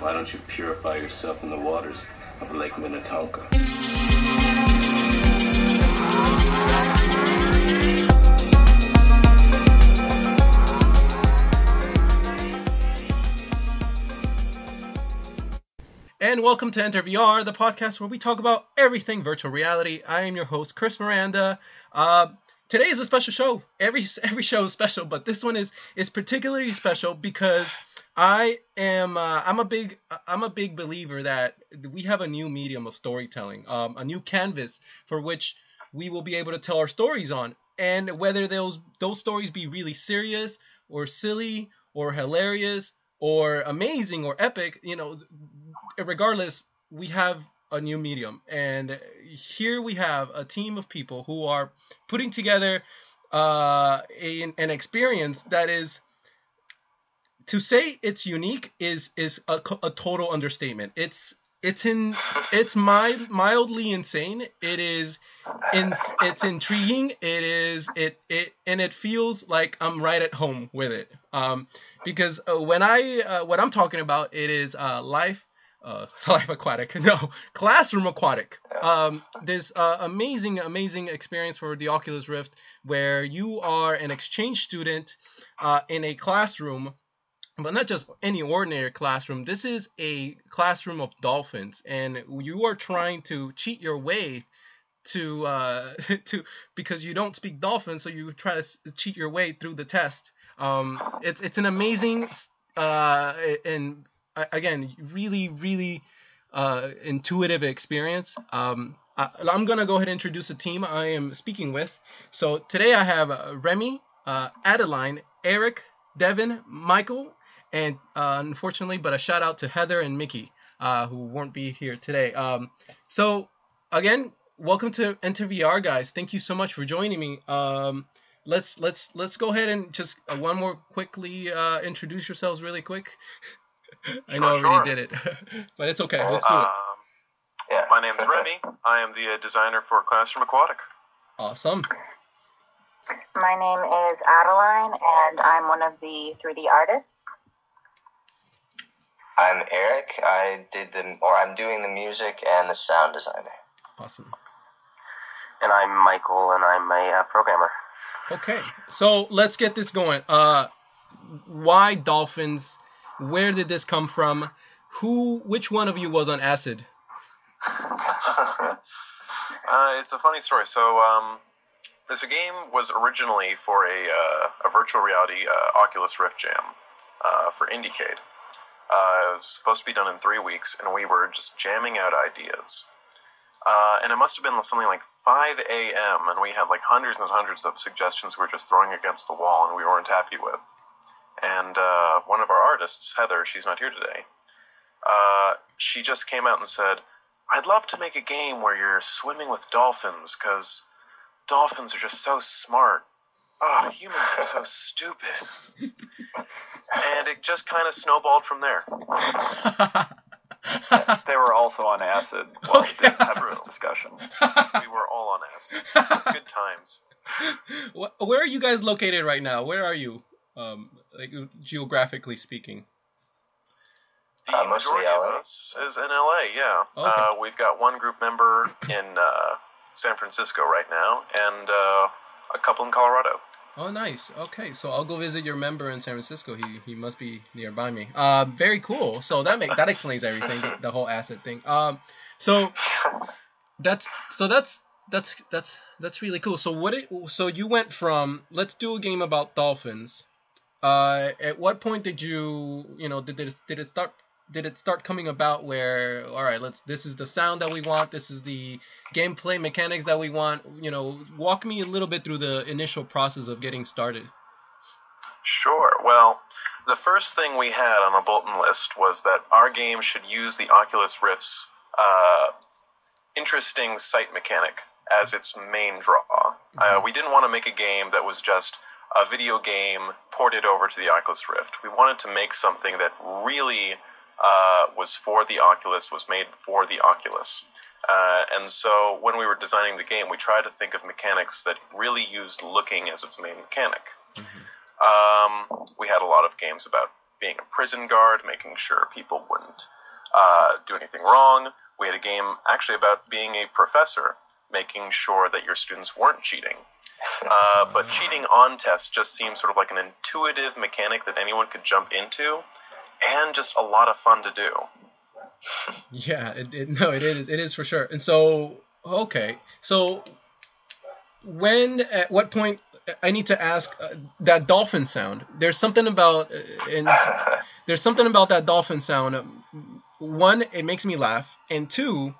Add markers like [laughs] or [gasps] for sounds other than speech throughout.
why don't you purify yourself in the waters of Lake Minnetonka? And welcome to Enter VR, the podcast where we talk about everything virtual reality. I am your host, Chris Miranda. Uh, today is a special show. Every every show is special, but this one is is particularly special because I am uh, I'm a big I'm a big believer that we have a new medium of storytelling, um, a new canvas for which we will be able to tell our stories on, and whether those those stories be really serious or silly or hilarious or amazing or epic, you know, regardless, we have a new medium. And here we have a team of people who are putting together uh, a, an experience that is to say it's unique is is a, a total understatement. It's it's in it's my mildly insane. It is in, it's intriguing. It is it it and it feels like I'm right at home with it. Um, because uh, when I uh, what I'm talking about it is uh, life uh, [laughs] life aquatic [laughs] no classroom aquatic um, this uh, amazing amazing experience for the oculus rift where you are an exchange student uh, in a classroom but not just any ordinary classroom this is a classroom of dolphins and you are trying to cheat your way to uh [laughs] to because you don't speak dolphin so you try to cheat your way through the test. Um it's it's an amazing uh and again really really uh intuitive experience. Um I, i'm gonna go ahead and introduce the team i am speaking with. So today i have uh, remy uh adeline eric devin michael and uh, unfortunately but a shout out to heather and mickey uh, who won't be here today um so again welcome to Enter VR, guys. Thank you so much for joining me. Um, let's let's let's go ahead and just uh, one more quickly uh, introduce yourselves really quick. [laughs] I know I already sure. did it, [laughs] but it's okay. Let's do it. Um, Yeah. My name's Remy. I am the uh, designer for Classroom Aquatic. Awesome. My name is Adeline, and I'm one of the 3D artists. I'm Eric. I did the, or I'm doing the music and the sound designer. Awesome. And I'm Michael, and I'm a uh, programmer. Okay, so let's get this going. Uh, why dolphins? Where did this come from? Who? Which one of you was on acid? [laughs] Uh, it's a funny story. So, um, this game was originally for a, uh, a virtual reality uh, Oculus Rift Jam uh, for Indiecade. Uh, it was supposed to be done in three weeks, and we were just jamming out ideas. Uh, and it must have been something like 5 a.m., and we had like hundreds and hundreds of suggestions we were just throwing against the wall and we weren't happy with. And uh, one of our artists, Heather, she's not here today, uh, she just came out and said, I'd love to make a game where you're swimming with dolphins, because dolphins are just so smart. Oh, humans are so [laughs] stupid. And it just kind of snowballed from there. [laughs] They were also on acid while Okay. having this discussion. [laughs] We were all on acid. Good times. Where are you guys located right now? Where are you? Um, like geographically speaking. The Uh, mostly majority LA. of us is in LA, yeah. Okay. Uh, we've got one group member in uh, San Francisco right now, and uh, a couple in Colorado. Oh, nice. Okay, so I'll go visit your member in San Francisco. He he must be nearby me. Uh, very cool. So that make that explains everything, the, the whole asset thing. Um, so that's so that's that's that's that's really cool. So what it so you went from let's do a game about dolphins. Uh, at what point did you you know did it did it start did it start coming about where all right let's this is the sound that we want this is the gameplay mechanics that we want you know walk me a little bit through the initial process of getting started Sure. Well, the first thing we had on a bulletin list was that our game should use the Oculus Rift's uh, interesting sight mechanic as its main draw. Uh, we didn't want to make a game that was just a video game ported over to the Oculus Rift. We wanted to make something that really uh, was for the Oculus, was made for the Oculus. Uh, and so when we were designing the game, we tried to think of mechanics that really used looking as its main mechanic. Um, we had a lot of games about being a prison guard, making sure people wouldn't uh, do anything wrong. We had a game actually about being a professor, making sure that your students weren't cheating. Uh, but cheating on tests just seems sort of like an intuitive mechanic that anyone could jump into, and just a lot of fun to do. Yeah, it, it no, it is it is for sure. And so okay, so when at what point I need to ask uh, that dolphin sound. There's something about uh, and [laughs] there's something about that dolphin sound. Um, one, it makes me laugh, and two,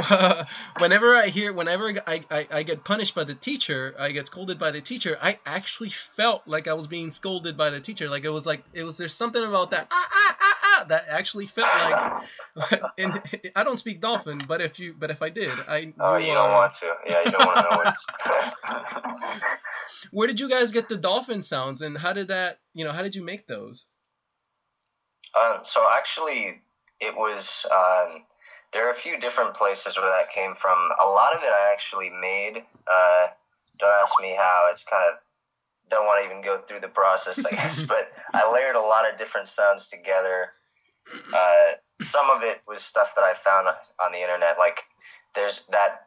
[laughs] whenever I hear, whenever I, I, I get punished by the teacher, I get scolded by the teacher. I actually felt like I was being scolded by the teacher. Like it was like it was. There's something about that ah ah ah ah that actually felt like. [laughs] and I don't speak dolphin, but if you but if I did, I. Oh, you don't uh, want to. Yeah, you don't want to know what. [laughs] Where did you guys get the dolphin sounds, and how did that? You know, how did you make those? Um, so actually, it was. Um, there are a few different places where that came from. A lot of it I actually made. Uh, don't ask me how. It's kind of don't want to even go through the process, I guess. [laughs] but I layered a lot of different sounds together. Uh, some of it was stuff that I found on the internet. Like there's that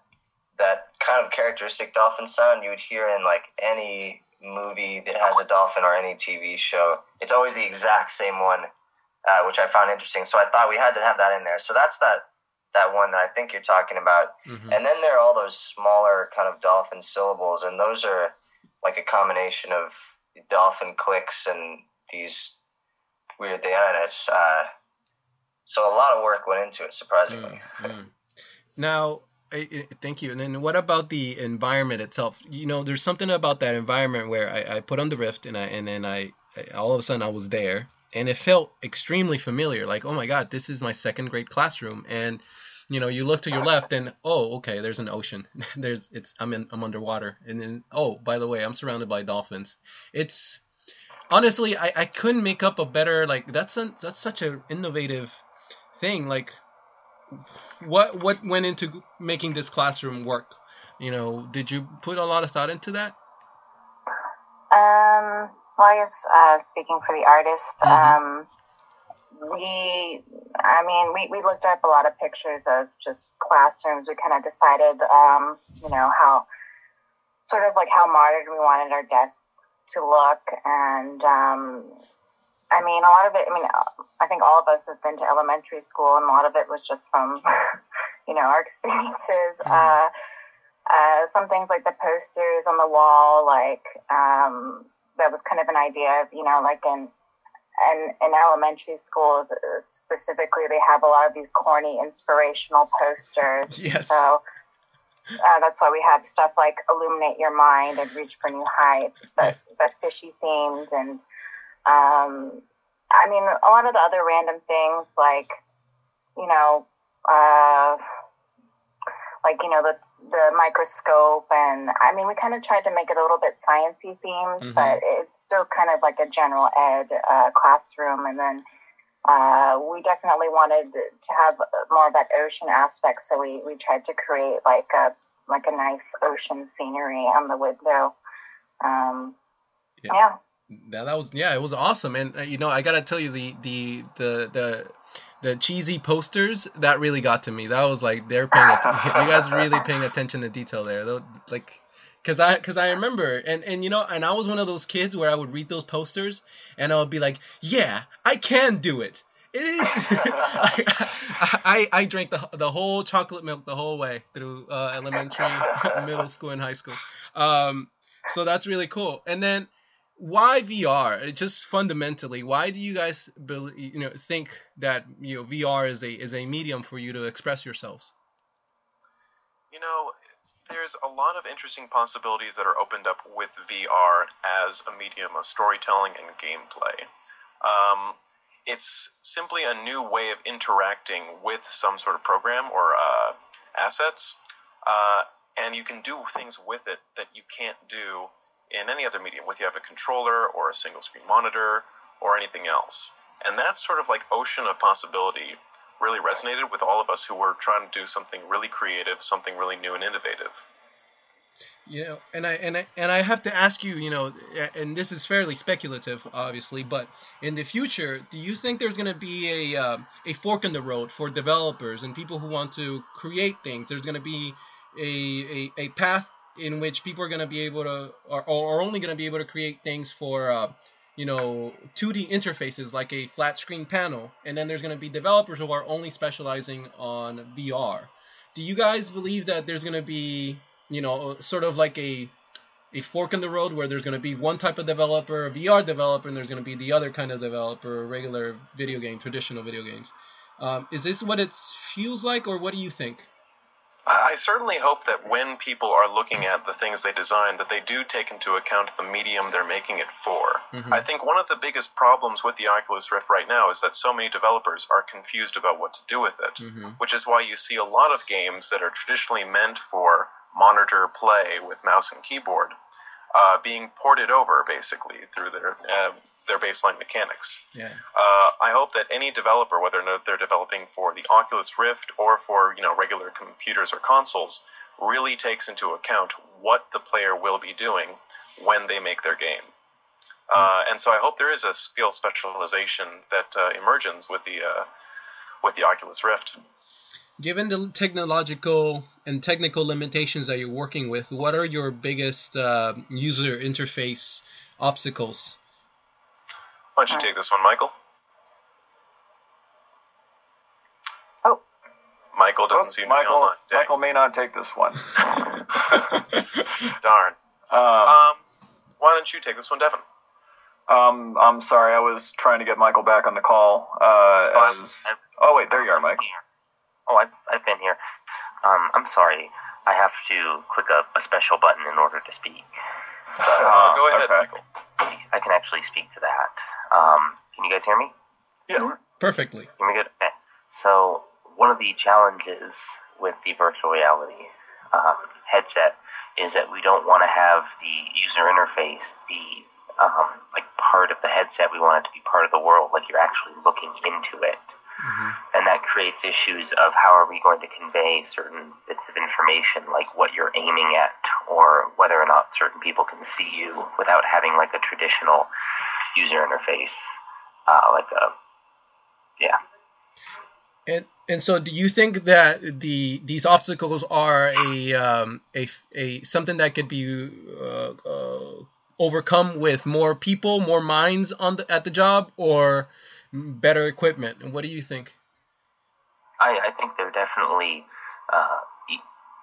that kind of characteristic dolphin sound you would hear in like any movie that has a dolphin or any TV show. It's always the exact same one, uh, which I found interesting. So I thought we had to have that in there. So that's that that one that I think you're talking about. Mhm. And then there are all those smaller kind of dolphin syllables, and those are like a combination of dolphin clicks and these weird it's uh, so a lot of work went into it, surprisingly. Mm, mm. Now, I, I- thank you. And then what about the environment itself? You know, there's something about that environment where I, I put on the Rift and I and then I all of a sudden I was there and it felt extremely familiar. Like, oh my God, this is my second grade classroom. And you know, you look to your left and oh, okay, there's an ocean. [laughs] there's it's I'm in I'm underwater. And then oh, by the way, I'm surrounded by dolphins. It's honestly I, I couldn't make up a better like that's a, that's such an innovative thing. Like what what went into making this classroom work? You know, did you put a lot of thought into that? Well, I guess uh, speaking for the artist, Mhm. um, we, I mean, we, we looked up a lot of pictures of just classrooms. We kind of decided, um, you know, how sort of like how modern we wanted our desks to look. And, um, I mean, a lot of it, I mean, I think all of us have been to elementary school, and a lot of it was just from, [laughs] you know, our experiences. Mhm. Uh, uh, some things like the posters on the wall, like um, that was kind of an idea of, you know, like in in, in elementary schools uh, specifically, they have a lot of these corny inspirational posters. Yes. So uh, that's why we have stuff like illuminate your mind and reach for new heights, but but fishy themed and um, I mean a lot of the other random things like you know uh, like you know the the microscope and I mean we kind of tried to make it a little bit sciencey themed, Mhm. but it's still kind of like a general ed uh, classroom and then. Uh, we definitely wanted to have more of that ocean aspect, so we, we tried to create like a like a nice ocean scenery on the window. Um, Yeah. yeah. That, that was yeah, it was awesome. And uh, you know, I gotta tell you the the the the the cheesy posters that really got to me. That was like they're paying. [laughs] you guys really paying attention to detail there. Though, like. Cause I, cause I remember, and, and you know, and I was one of those kids where I would read those posters, and I would be like, yeah, I can do it. [laughs] It is. I, I, I drank the the whole chocolate milk the whole way through uh, elementary, [laughs] middle school, and high school. Um, so that's really cool. And then why VR? Just fundamentally, why do you guys believe, you know think that you know VR is a is a medium for you to express yourselves? You know, there's a lot of interesting possibilities that are opened up with VR as a medium of storytelling and gameplay. Um, it's simply a new way of interacting with some sort of program or uh, assets, uh, and you can do things with it that you can't do in any other medium, whether you have a controller or a single screen monitor or anything else. And that sort of like ocean of possibility really resonated with all of us who were trying to do something really creative, something really new and innovative. You know, and I and I and I have to ask you, you know, and this is fairly speculative, obviously, but in the future, do you think there's going to be a uh, a fork in the road for developers and people who want to create things? There's going to be a, a, a path in which people are going to be able to, or, or only going to be able to create things for, uh, you know, 2D interfaces like a flat screen panel, and then there's going to be developers who are only specializing on VR. Do you guys believe that there's going to be you know, sort of like a a fork in the road where there's going to be one type of developer, a VR developer, and there's going to be the other kind of developer, regular video game, traditional video games. Um, is this what it feels like, or what do you think? I certainly hope that when people are looking at the things they design, that they do take into account the medium they're making it for. Mm-hmm. I think one of the biggest problems with the Oculus Rift right now is that so many developers are confused about what to do with it, mm-hmm. which is why you see a lot of games that are traditionally meant for monitor play with mouse and keyboard uh, being ported over basically through their uh, their baseline mechanics. Yeah. Uh, I hope that any developer, whether or not they're developing for the Oculus Rift or for you know regular computers or consoles, really takes into account what the player will be doing when they make their game. Mm. and so I hope there is a skill specialization that uh, emerges with the uh, with the Oculus Rift. Given the technological and technical limitations that you're working with, what are your biggest uh, user interface obstacles? Why don't you take this one, Michael? Oh. Michael doesn't oh, seem Michael, to be online. Michael may not take this one. [laughs] Darn. Um, um, why don't you take this one, Devin? Um, I'm sorry, I was trying to get Michael back on the call. Uh, as, oh wait, there you are, Mike. Oh, I've, I've been here. Um, I'm sorry. I have to click a, a special button in order to speak. [laughs] So, uh, go ahead, okay. Michael. I can actually speak to that. Um, can you guys hear me? Yeah. Perfectly. Hear me good? Okay. So, one of the challenges with the virtual reality um, headset is that we don't want to have the user interface be um, like part of the headset. We want it to be part of the world, like you're actually looking into it. Mm-hmm. Creates issues of how are we going to convey certain bits of information, like what you're aiming at, or whether or not certain people can see you without having like a traditional user interface, uh, like a yeah. And and so, do you think that the these obstacles are a um, a, a something that could be uh, uh, overcome with more people, more minds on the, at the job, or better equipment. And what do you think? I, I think they're definitely uh,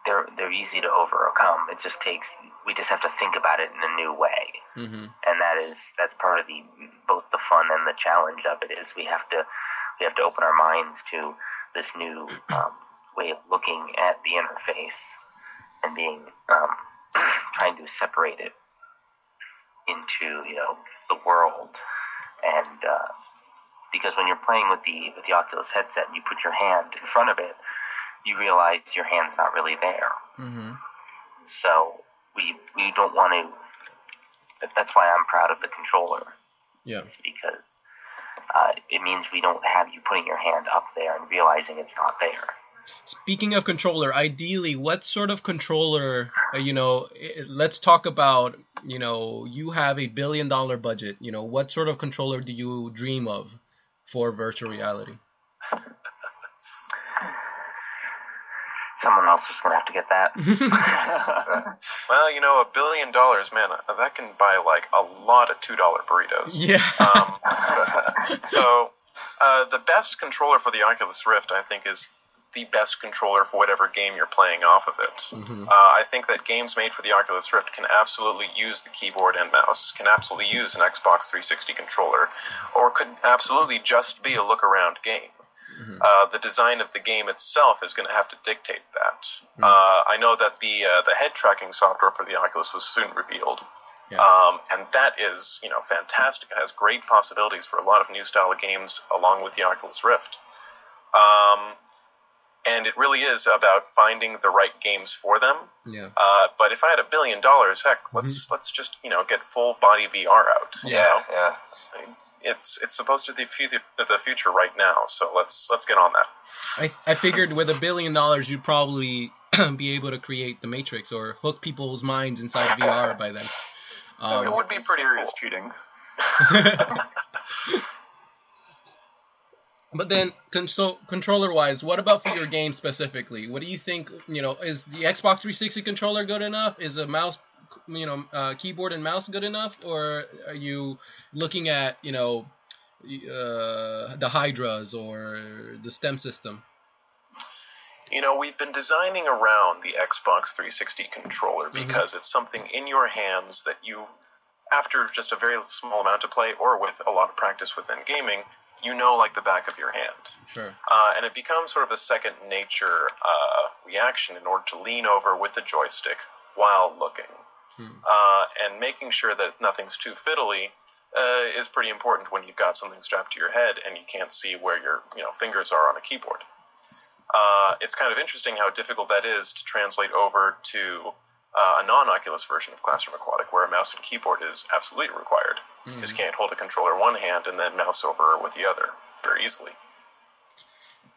they're they're easy to overcome. It just takes we just have to think about it in a new way, mm-hmm. and that is that's part of the both the fun and the challenge of it is we have to we have to open our minds to this new um, way of looking at the interface and being um, [clears throat] trying to separate it into you know the world and uh, because when you're playing with the with the Oculus headset and you put your hand in front of it, you realize your hand's not really there. Mm-hmm. So we we don't want to. That's why I'm proud of the controller. Yeah. It's because uh, it means we don't have you putting your hand up there and realizing it's not there. Speaking of controller, ideally, what sort of controller? Uh, you know, let's talk about. You know, you have a billion dollar budget. You know, what sort of controller do you dream of? For virtual reality? [laughs] Someone else is going to have to get that. [laughs] well, you know, a billion dollars, man, uh, that can buy like a lot of $2 burritos. Yeah. Um, [laughs] so, uh, the best controller for the Oculus Rift, I think, is the best controller for whatever game you're playing off of it. Mm-hmm. Uh, I think that games made for the Oculus Rift can absolutely use the keyboard and mouse, can absolutely use an Xbox 360 controller, or could absolutely just be a look around game. Mm-hmm. Uh, the design of the game itself is going to have to dictate that. Mm-hmm. Uh, I know that the uh, the head tracking software for the Oculus was soon revealed. Yeah. Um, and that is, you know, fantastic. It has great possibilities for a lot of new style of games along with the Oculus Rift. Um, and it really is about finding the right games for them. Yeah. Uh, but if I had a billion dollars, heck, let's mm-hmm. let's just you know get full body VR out. Yeah, you know? yeah. It's it's supposed to be the future, the future right now, so let's let's get on that. I, I figured with a billion dollars, you'd probably [clears throat] be able to create the Matrix or hook people's minds inside VR by then. Um, it would be pretty serious cool. cheating. [laughs] [laughs] but then, so controller-wise, what about for your game specifically? What do you think? You know, is the Xbox 360 controller good enough? Is a mouse, you know, uh, keyboard and mouse good enough, or are you looking at, you know, uh, the Hydras or the STEM system? You know, we've been designing around the Xbox 360 controller Mm-hmm. because it's something in your hands that you, after just a very small amount of play or with a lot of practice within gaming, you know like the back of your hand. Sure. Uh, and it becomes sort of a second nature uh, reaction in order to lean over with the joystick while looking. Hmm. Uh, and making sure that nothing's too fiddly uh, is pretty important when you've got something strapped to your head and you can't see where your you know fingers are on a keyboard. Uh, it's kind of interesting how difficult that is to translate over to uh, a non-Oculus version of Classroom Aquatic, where a mouse and keyboard is absolutely required, because you can't hold a controller one hand and then mouse over with the other very easily.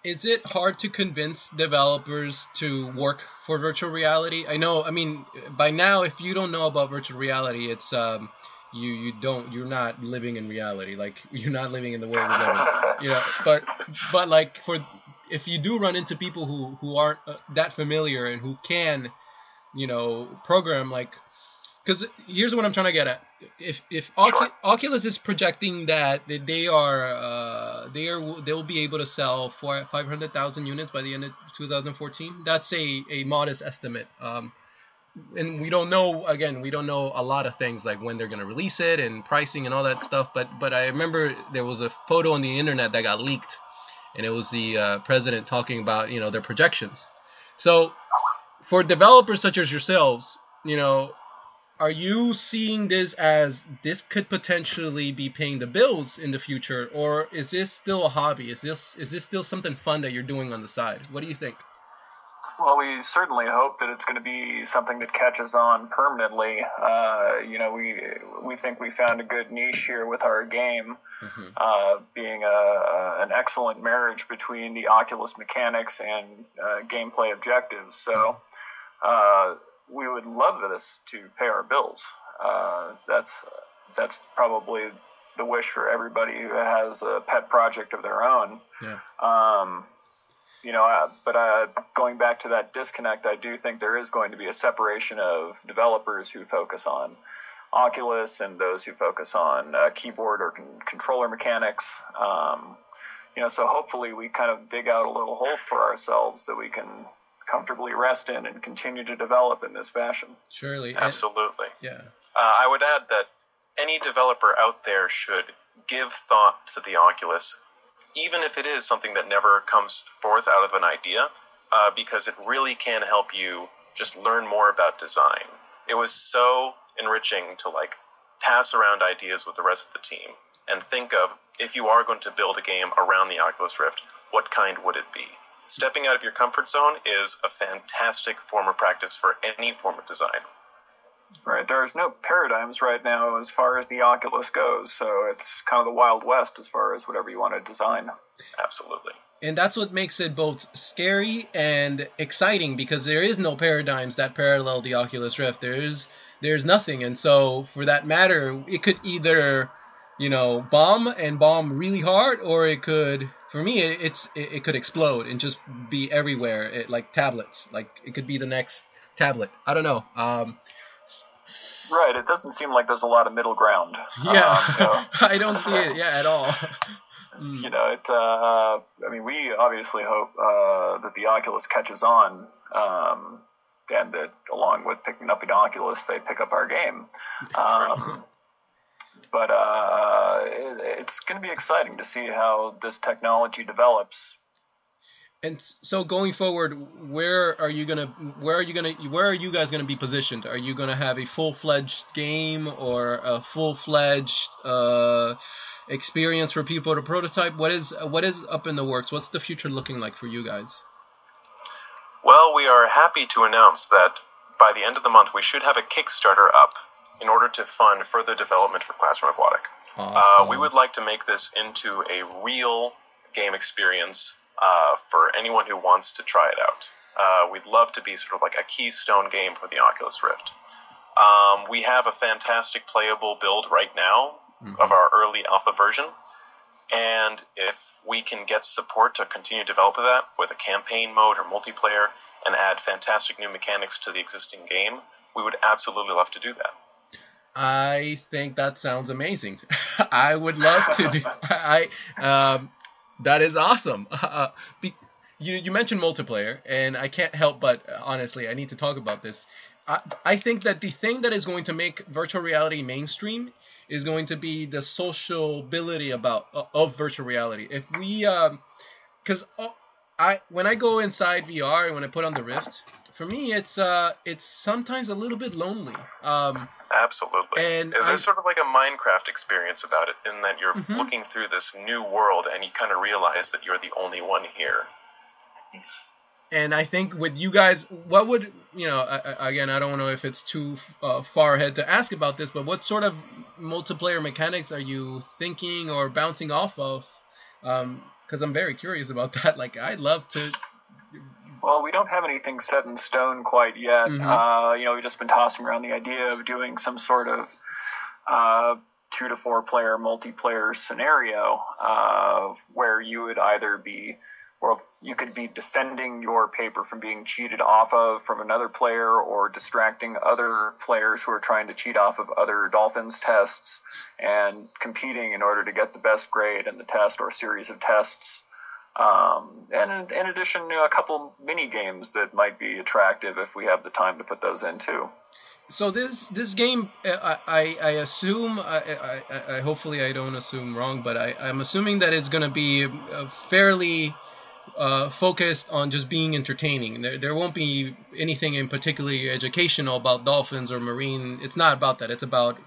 Is it hard to convince developers to work for virtual reality? I know. I mean, by now, if you don't know about virtual reality, it's um, you you don't you're not living in reality. Like [laughs] you're not living in the world we live in. You know, but but like for if you do run into people who who aren't uh, that familiar and who can, you know, program like because here's what I'm trying to get at. If if Ocu- Sure. Oculus is projecting that that they are uh, they are they'll be able to sell for 500,000 units by the end of 2014. That's a, a modest estimate. Um, and we don't know again we don't know a lot of things like when they're going to release it and pricing and all that stuff but but i remember there was a photo on the internet that got leaked and it was the uh, president talking about you know their projections so for developers such as yourselves you know are you seeing this as this could potentially be paying the bills in the future or is this still a hobby is this is this still something fun that you're doing on the side what do you think Well, we certainly hope that it's going to be something that catches on permanently. Uh, you know, we we think we found a good niche here with our game, Mhm. uh, being a, an excellent marriage between the Oculus mechanics and uh, gameplay objectives. So uh, we would love this to pay our bills. Uh, that's that's probably the wish for everybody who has a pet project of their own. yeah Um, you know, uh, but uh, going back to that disconnect, I do think there is going to be a separation of developers who focus on Oculus and those who focus on uh, keyboard or con- controller mechanics. Um, you know, so hopefully we kind of dig out a little hole for ourselves that we can comfortably rest in and continue to develop in this fashion. surely And- Absolutely. yeah Uh, I would add that any developer out there should give thought to the Oculus, even if it is something that never comes forth out of an idea, uh, because it really can help you just learn more about design. It was so enriching to like pass around ideas with the rest of the team and think of if you are going to build a game around the Oculus Rift, what kind would it be? Stepping out of your comfort zone is a fantastic form of practice for any form of design. Right. There's no paradigms right now as far as the Oculus goes, so it's kind of the Wild West as far as whatever you want to design. Absolutely. and that's what makes it both scary and exciting because there is no paradigms that parallel the Oculus Rift. There is there's nothing, and so for that matter, it could either you know bomb and bomb really hard, or it could for me it, it's it, it could explode and just be everywhere, it, like tablets. Like it could be the next tablet. I don't know. Um, Right. It doesn't seem like there's a lot of middle ground. [laughs] yeah, Um, you [laughs] know, I don't see it. Yeah, at all. [laughs] Mm. you know, it. Uh, I mean, we obviously hope uh, that the Oculus catches on, um, and that along with picking up the Oculus, they pick up our game. But uh, it, it's going to be exciting to see how this technology develops. And so going forward, where are you gonna, where are you gonna, where are you guys gonna be positioned? Are you gonna have a full-fledged game or a full-fledged uh, experience for people to prototype? What is, what is up in the works? What's the future looking like for you guys? Well, we are happy to announce that by the end of the month, we should have a Kickstarter up in order to fund further development for Classroom Aquatic. Uh, we would like to make this into a real game experience uh, for anyone who wants to try it out. uh, we'd love to be sort of like a keystone game for the Oculus Rift. Um, we have a fantastic playable build right now Mhm. of our early alpha version. And if we can get support to continue to develop that with a campaign mode or multiplayer and add fantastic new mechanics to the existing game, we would absolutely love to do that. I think that sounds amazing. [laughs] I would love to do. [laughs] I um, that is awesome. [laughs] Uh, be, you you mentioned multiplayer, and I can't help but uh, honestly, I need to talk about this. I I think that the thing that is going to make virtual reality mainstream is going to be the sociability about uh, of virtual reality. If we um, because I when I go inside VR and when I put on the Rift, for me it's uh it's sometimes a little bit lonely. Um, Absolutely. And There's I- sort of like a Minecraft experience about it, in that you're Mhm. looking through this new world and you kind of realize that you're the only one here. and I think with you guys, what would you know? I, again, I don't know if it's too uh, far ahead to ask about this, but what sort of multiplayer mechanics are you thinking or bouncing off of? Because I'm very curious about [laughs] that. Like, I'd love to. Well, we don't have anything set in stone quite yet. Mhm. Uh, you know, we've just been tossing around the idea of doing some sort of uh, two to four player multiplayer scenario uh, where you would either be, or you could be defending your paper from being cheated off of from another player or distracting other players who are trying to cheat off of other Dolphins tests and competing in order to get the best grade in the test or series of tests. Um, and in, in addition, you know, a couple mini games that might be attractive if we have the time to put those in too. So this this game, uh, I I, I assume, I, I, I hopefully I don't assume wrong, but I I'm assuming that it's gonna be uh, fairly uh, focused on just being entertaining. There there won't be anything in particularly educational about dolphins or marine. It's not about that. It's about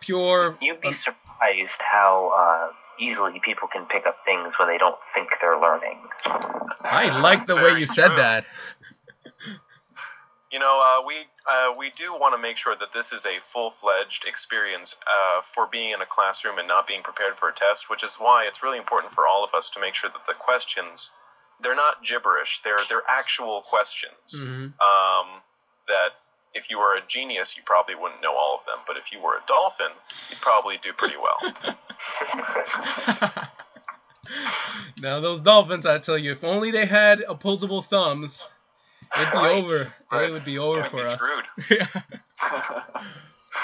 pure. You'd be um, surprised how uh, easily people can pick up things when they don't think they're learning. I like the way Very you said true. that. You know, uh, we uh, we do want to make sure that this is a full-fledged experience uh, for being in a classroom and not being prepared for a test, which is why it's really important for all of us to make sure that the questions they're not gibberish; they're they're actual questions. hmm Um, that if you were a genius, you probably wouldn't know all of them, but if you were a dolphin, you'd probably do pretty well. [laughs] [laughs] now those dolphins, I tell you, if only they had opposable thumbs, it'd be Right, over. right. It would be over for be us. screwed. [laughs] Yeah.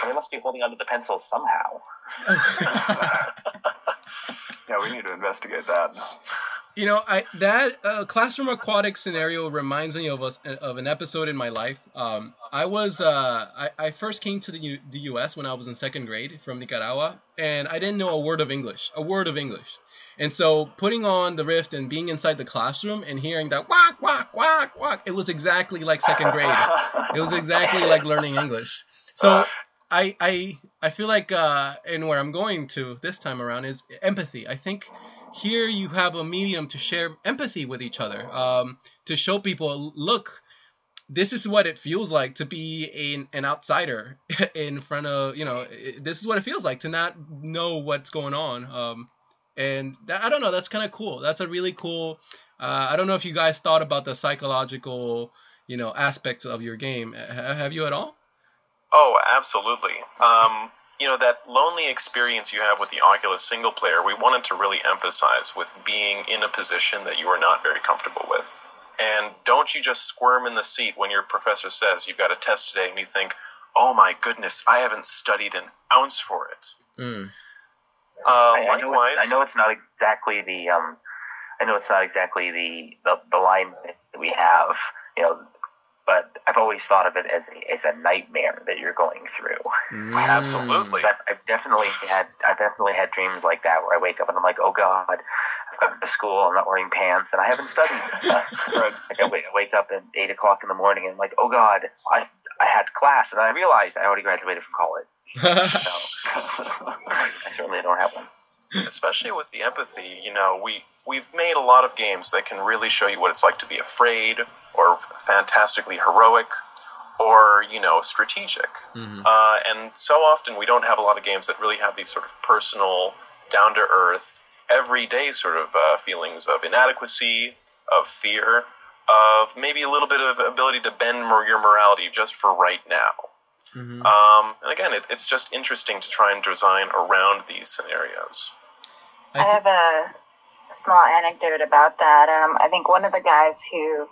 They must be holding onto the pencil somehow. yeah, we need to investigate that. You know, I that uh, classroom aquatic scenario reminds me of us of an episode in my life. Um, I was uh, I, I first came to the U, the U.S. when I was in second grade from Nicaragua, and I didn't know a word of English, a word of English. And so putting on the Rift and being inside the classroom and hearing that whack whack whack whack, it was exactly like second grade. It was exactly like learning English. So I I I feel like uh, and where I'm going to this time around is empathy. I think here you have a medium to share empathy with each other, um, to show people, look, this is what it feels like to be an, an outsider [laughs] in front of you know this is what it feels like to not know what's going on. Um, and that, I don't know, that's kind of cool. That's a really cool. Uh, I don't know if you guys thought about the psychological, you know, aspects of your game. Ha- have you at all? Oh, absolutely. Um, you know, that lonely experience you have with the Oculus single player, we wanted to really emphasize with being in a position that you are not very comfortable with. And don't you just squirm in the seat when your professor says you've got a test today and you think, oh my goodness, I haven't studied an ounce for it. Mm. Uh, I, I, know likewise, it's, I know it's not exactly the um, I know it's not exactly the, the the line that we have, you know, but I've always thought of it as a, as a nightmare that you're going through. Mm. Absolutely. I've, I've definitely had I've definitely had dreams like that where I wake up and I'm like, oh god, I've gone to school, I'm not wearing pants, and I haven't studied. Right. Like [laughs] I wake, I wake up at eight o'clock in the morning and I'm like, oh god, I I had class and I realized I already graduated from college. So [laughs] [laughs] I certainly don't have one. especially with the empathy, you know, we we've made a lot of games that can really show you what it's like to be afraid or fantastically heroic or you know strategic. Mhm. Uh, and so often we don't have a lot of games that really have these sort of personal, down to earth, everyday sort of uh, feelings of inadequacy, of fear. of maybe a little bit of ability to bend your morality just for right now. Mhm. Um, and again, it, it's just interesting to try and design around these scenarios. I I have a small anecdote about that. Um, I think one of the guys who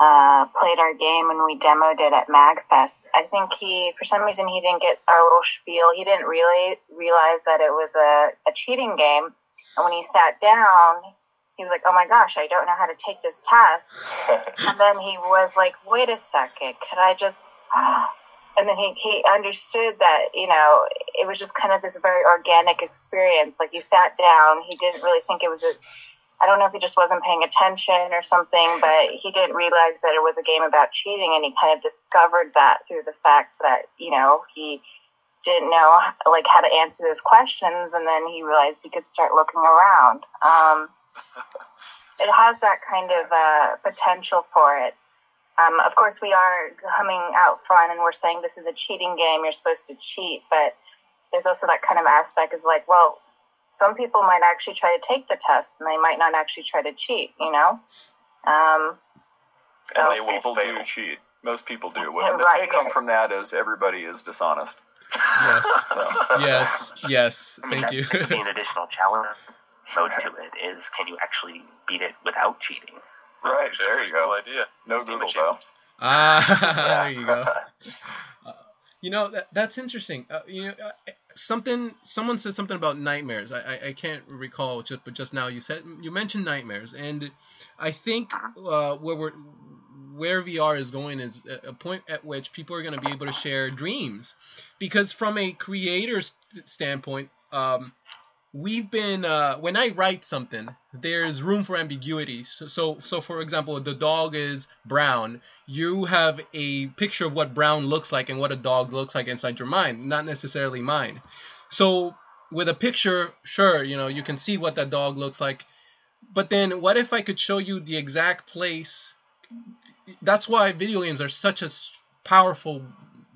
uh, played our game when we demoed it at MagFest, I think he, for some reason, he didn't get our little spiel. He didn't really realize that it was a, a cheating game. And when he sat down, he was like, oh my gosh, I don't know how to take this test. [laughs] And then he was like, wait a second, could I just. [gasps] And then he, he understood that, you know, it was just kind of this very organic experience. Like he sat down, he didn't really think it was a. I don't know if he just wasn't paying attention or something, but he didn't realize that it was a game about cheating, and he kind of discovered that through the fact that, you know, he didn't know like how to answer those questions, and then he realized he could start looking around. Um, [laughs] it has that kind of uh, potential for it. Um, of course, we are coming out front and we're saying this is a cheating game. You're supposed to cheat, but there's also that kind of aspect of like, well, some people might actually try to take the test and they might not actually try to cheat. You know. Um, And Most they will people fail. do cheat. Most people do. Yeah, Well, the right, take home yeah. from that is everybody is dishonest. yes, So, yes, yes. I mean, Thank you. that be an additional challenge mode to it is can you actually beat it without cheating? Right actually there you go. cool idea. No Steam Google achievement. Ah, [laughs] there you go. [laughs] Uh, you know that, that's interesting. Uh, you know, uh, something someone said something about nightmares. I, I, I can't recall just but just now you said you mentioned nightmares, and I think uh, where we're where VR is going is a point at which people are going to be able to share dreams, because from a creator's standpoint, um, we've been uh, when I write something, there's room for ambiguity. So, so, so for example, the dog is brown. You have a picture of what brown looks like and what a dog looks like inside your mind, not necessarily mine. So, with a picture, sure, you know, you can see what that dog looks like. But then, what if I could show you the exact place? That's why video games are such a powerful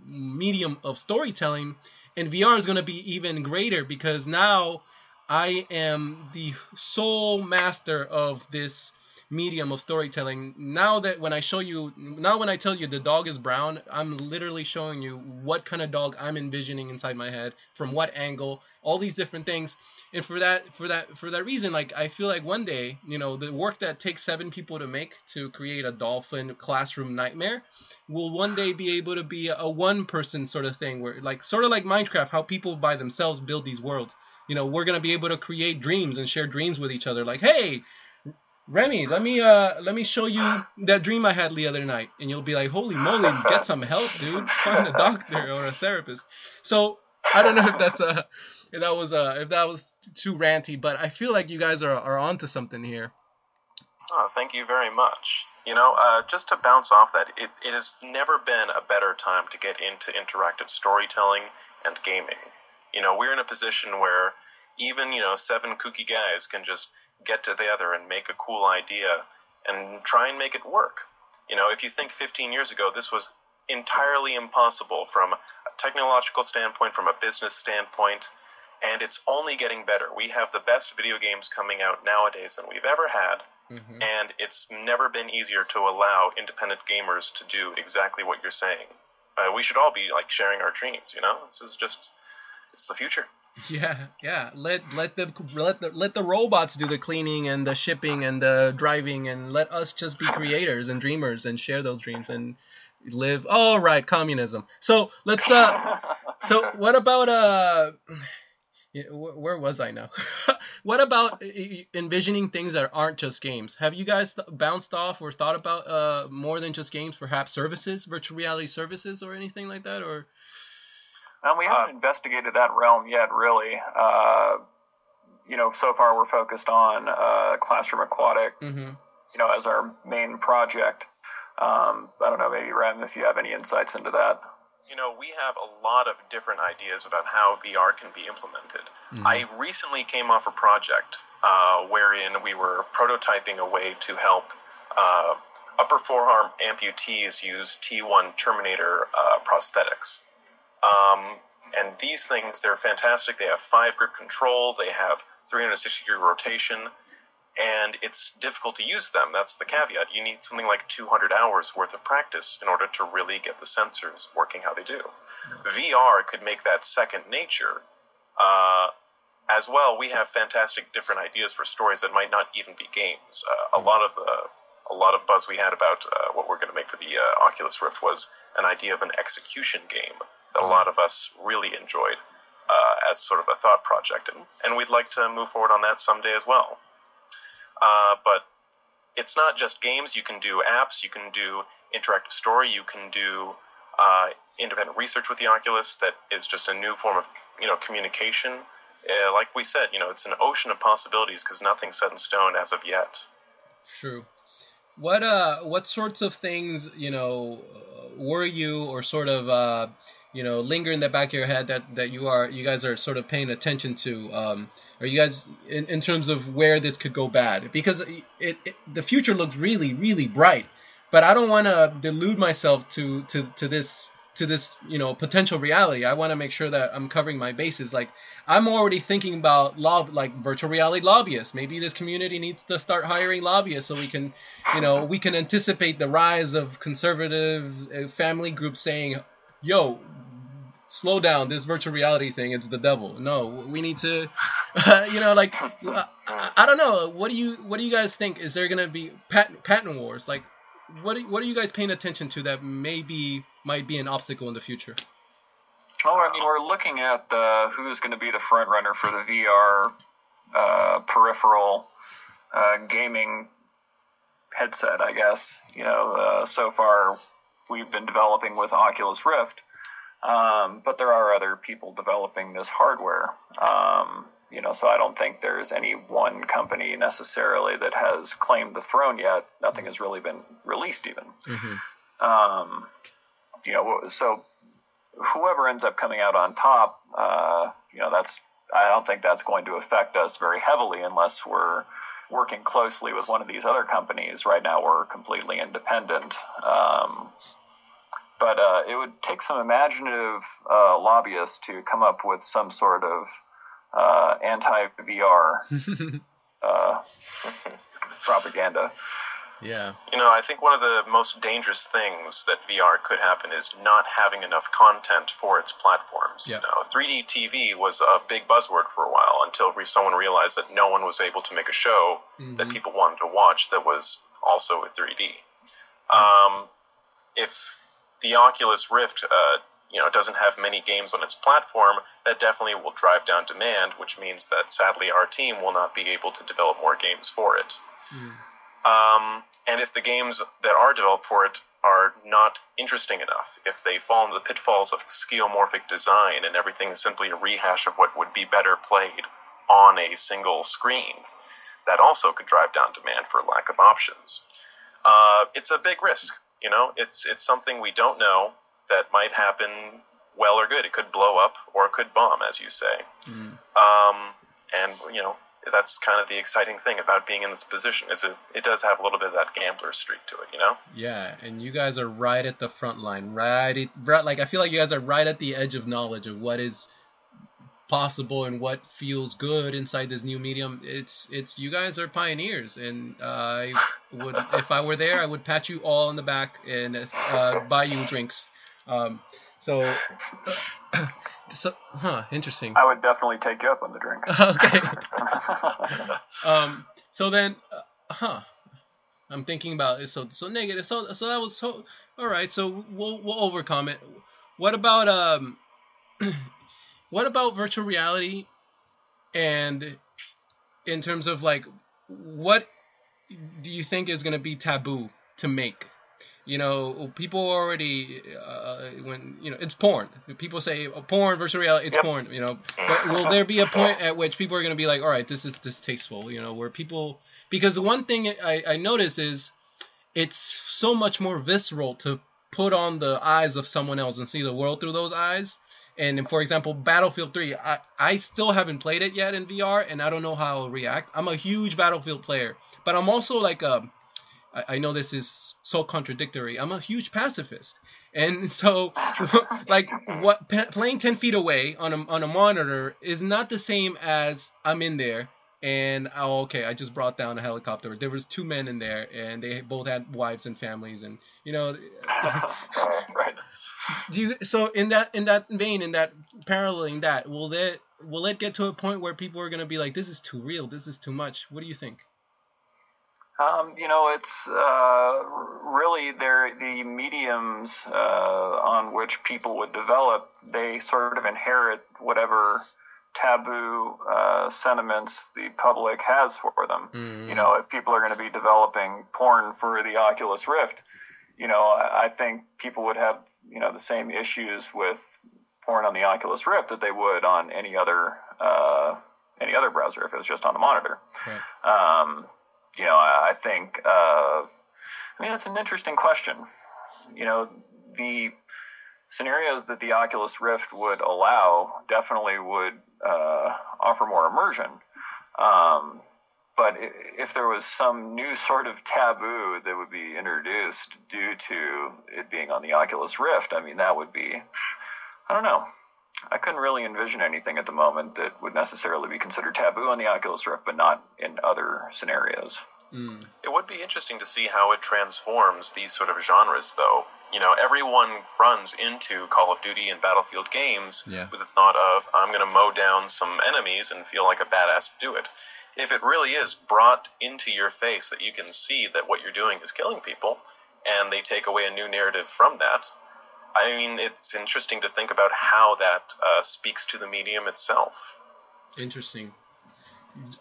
medium of storytelling, and VR is going to be even greater because now I am the sole master of this medium of storytelling. Now that when I show you, now when I tell you the dog is brown, I'm literally showing you what kind of dog I'm envisioning inside my head, from what angle, all these different things. And for that, for that, for that reason, like I feel like one day, you know, the work that takes seven people to make to create a dolphin classroom nightmare will one day be able to be a one person sort of thing where like sort of like Minecraft how people by themselves build these worlds you know we're to be able to create dreams and share dreams with each other. Like hey Remy let me uh let me show you that dream I had the other night. And you'll be like holy moly get some help dude. [laughs] Find a doctor or a therapist. So I don't know if that's a if that was uh if that was too ranty but I feel like you guys are are onto something here. Oh, thank you very much. You know, uh, just to bounce off that, it, it has never been a better time to get into interactive storytelling and gaming. You know, we're in a position where even, you know, seven kooky guys can just get together and make a cool idea and try and make it work. You know, if you think 15 years ago, this was entirely impossible from a technological standpoint, from a business standpoint, and it's only getting better. We have the best video games coming out nowadays than we've ever had Mhm. and it's never been easier to allow independent gamers to do exactly what you're saying. Uh, we should all be like sharing our dreams, you know. This is just, it's the future. [laughs] Yeah, yeah. Let let the let the let the robots do the cleaning and the shipping and the driving, and let us just be creators and dreamers and share those dreams and live. Oh, right, communism. So let's uh. So what about uh? Where was I now? [laughs] what about uh, envisioning things that aren't just games? Have you guys bounced off or thought about uh more than just games? Perhaps services, virtual reality services, or anything like that, or Um, we haven't investigated that realm yet, really. Uh, you know, so far we're focused on uh, Classroom Aquatic, mm-hmm. you know, as our main project. Um, I don't know, maybe Rem, if you have any insights into that. You know, we have a lot of different ideas about how VR can be implemented. I recently came off a project uh, wherein we were prototyping a way to help uh, upper forearm amputees use T1 Terminator uh, prosthetics. Um, and these things, they're fantastic. They have five grip control, they have 360 degree rotation, and it's difficult to use them. That's the caveat. You need something like 200 hours worth of practice in order to really get the sensors working how they do. VR could make that second nature. Uh, as well, we have fantastic different ideas for stories that might not even be games. Uh, a lot of the a lot of buzz we had about uh, what we're going to make for the uh, Oculus Rift was an idea of an execution game that a lot of us really enjoyed uh, as sort of a thought project, and, and we'd like to move forward on that someday as well. Uh, but it's not just games. You can do apps. You can do interactive story. You can do uh, independent research with the Oculus. That is just a new form of you know communication. Uh, like we said, you know, it's an ocean of possibilities because nothing's set in stone as of yet. True. What uh, what sorts of things you know were you or sort of uh, you know linger in the back of your head that that you are you guys are sort of paying attention to? Um, are you guys in, in terms of where this could go bad? Because it, it the future looks really really bright, but I don't want to delude myself to to to this to this you know potential reality i want to make sure that i'm covering my bases like i'm already thinking about lob like virtual reality lobbyists maybe this community needs to start hiring lobbyists so we can you know we can anticipate the rise of conservative uh, family groups saying yo slow down this virtual reality thing it's the devil no we need to [laughs] you know like uh, i don't know what do you what do you guys think is there to be patent patent wars like what are, what are you guys paying attention to that maybe might be an obstacle in the future? Well, I mean, we're looking at uh, who's going to be the front runner for the VR uh, peripheral uh, gaming headset. I guess you know. Uh, so far, we've been developing with Oculus Rift, um, but there are other people developing this hardware. Um, you know, so I don't think there's any one company necessarily that has claimed the throne yet. Nothing has really been released, even. Mm-hmm. Um, you know, so whoever ends up coming out on top, uh, you know, that's I don't think that's going to affect us very heavily unless we're working closely with one of these other companies. Right now, we're completely independent. Um, but uh, it would take some imaginative uh, lobbyists to come up with some sort of uh, anti VR [laughs] uh, propaganda. Yeah. You know, I think one of the most dangerous things that VR could happen is not having enough content for its platforms. Yep. You know, 3D TV was a big buzzword for a while until re- someone realized that no one was able to make a show Mm-hmm. that people wanted to watch that was also 3D. Um, if the Oculus Rift, uh, you know, doesn't have many games on its platform, that definitely will drive down demand, which means that sadly our team will not be able to develop more games for it. Um, and if the games that are developed for it are not interesting enough, if they fall into the pitfalls of skeuomorphic design and everything is simply a rehash of what would be better played on a single screen, that also could drive down demand for lack of options. Uh, it's a big risk, you know. It's it's something we don't know that might happen well or good. It could blow up or it could bomb, as you say. Um, and you know that's kind of the exciting thing about being in this position is it it does have a little bit of that gambler streak to it, you know. Yeah, and you guys are right at the front line, right, at, right? Like I feel like you guys are right at the edge of knowledge of what is possible and what feels good inside this new medium. It's it's you guys are pioneers, and I would if I were there, I would pat you all on the back and uh, buy you drinks. Um, so, [coughs] so, huh? Interesting. I would definitely take you up on the drink. [laughs] okay. [laughs] um. So then, uh, huh? I'm thinking about it. So so negative. So so that was so. All right. So we'll we'll overcome it. What about um? [coughs] what about virtual reality? And in terms of like, what do you think is gonna be taboo to make? You know, people already uh, when you know it's porn. People say oh, porn, versus reality, it's Yep. porn. You know, but will there be a point at which people are going to be like, all right, this is distasteful? You know, where people because the one thing I, I notice is it's so much more visceral to put on the eyes of someone else and see the world through those eyes. And for example, Battlefield 3, I, I still haven't played it yet in VR, and I don't know how I'll react. I'm a huge Battlefield player, but I'm also like a I I know this is so contradictory. I'm a huge pacifist, and [laughs] so [laughs] like what pa- playing ten feet away on a on a monitor is not the same as I'm in there and oh, okay, I just brought down a helicopter. There was two men in there, and they both had wives and families, and you know, [laughs] right. do you so in that in that vein, in that paralleling that, will it will it get to a point where people are gonna be like, this is too real, this is too much? What do you think? Um, you know, it's uh, really they're the mediums uh, on which people would develop. They sort of inherit whatever taboo uh, sentiments the public has for them. Mm. You know, if people are going to be developing porn for the Oculus Rift, you know, I, I think people would have you know the same issues with porn on the Oculus Rift that they would on any other uh, any other browser if it was just on the monitor. Right. Um, you know, I, think, uh, I mean, that's an interesting question. You know, the scenarios that the Oculus Rift would allow definitely would uh, offer more immersion. Um, but if there was some new sort of taboo that would be introduced due to it being on the Oculus Rift, I mean, that would be, I don't know. I couldn't really envision anything at the moment that would necessarily be considered taboo on the Oculus Rift, but not in other scenarios. Mm. It would be interesting to see how it transforms these sort of genres, though. You know, everyone runs into Call of Duty and Battlefield games Yeah. with the thought of, I'm going to mow down some enemies and feel like a badass to do it. If it really is brought into your face that you can see that what you're doing is killing people, and they take away a new narrative from that, I mean, it's interesting to think about how that uh, speaks to the medium itself. Interesting.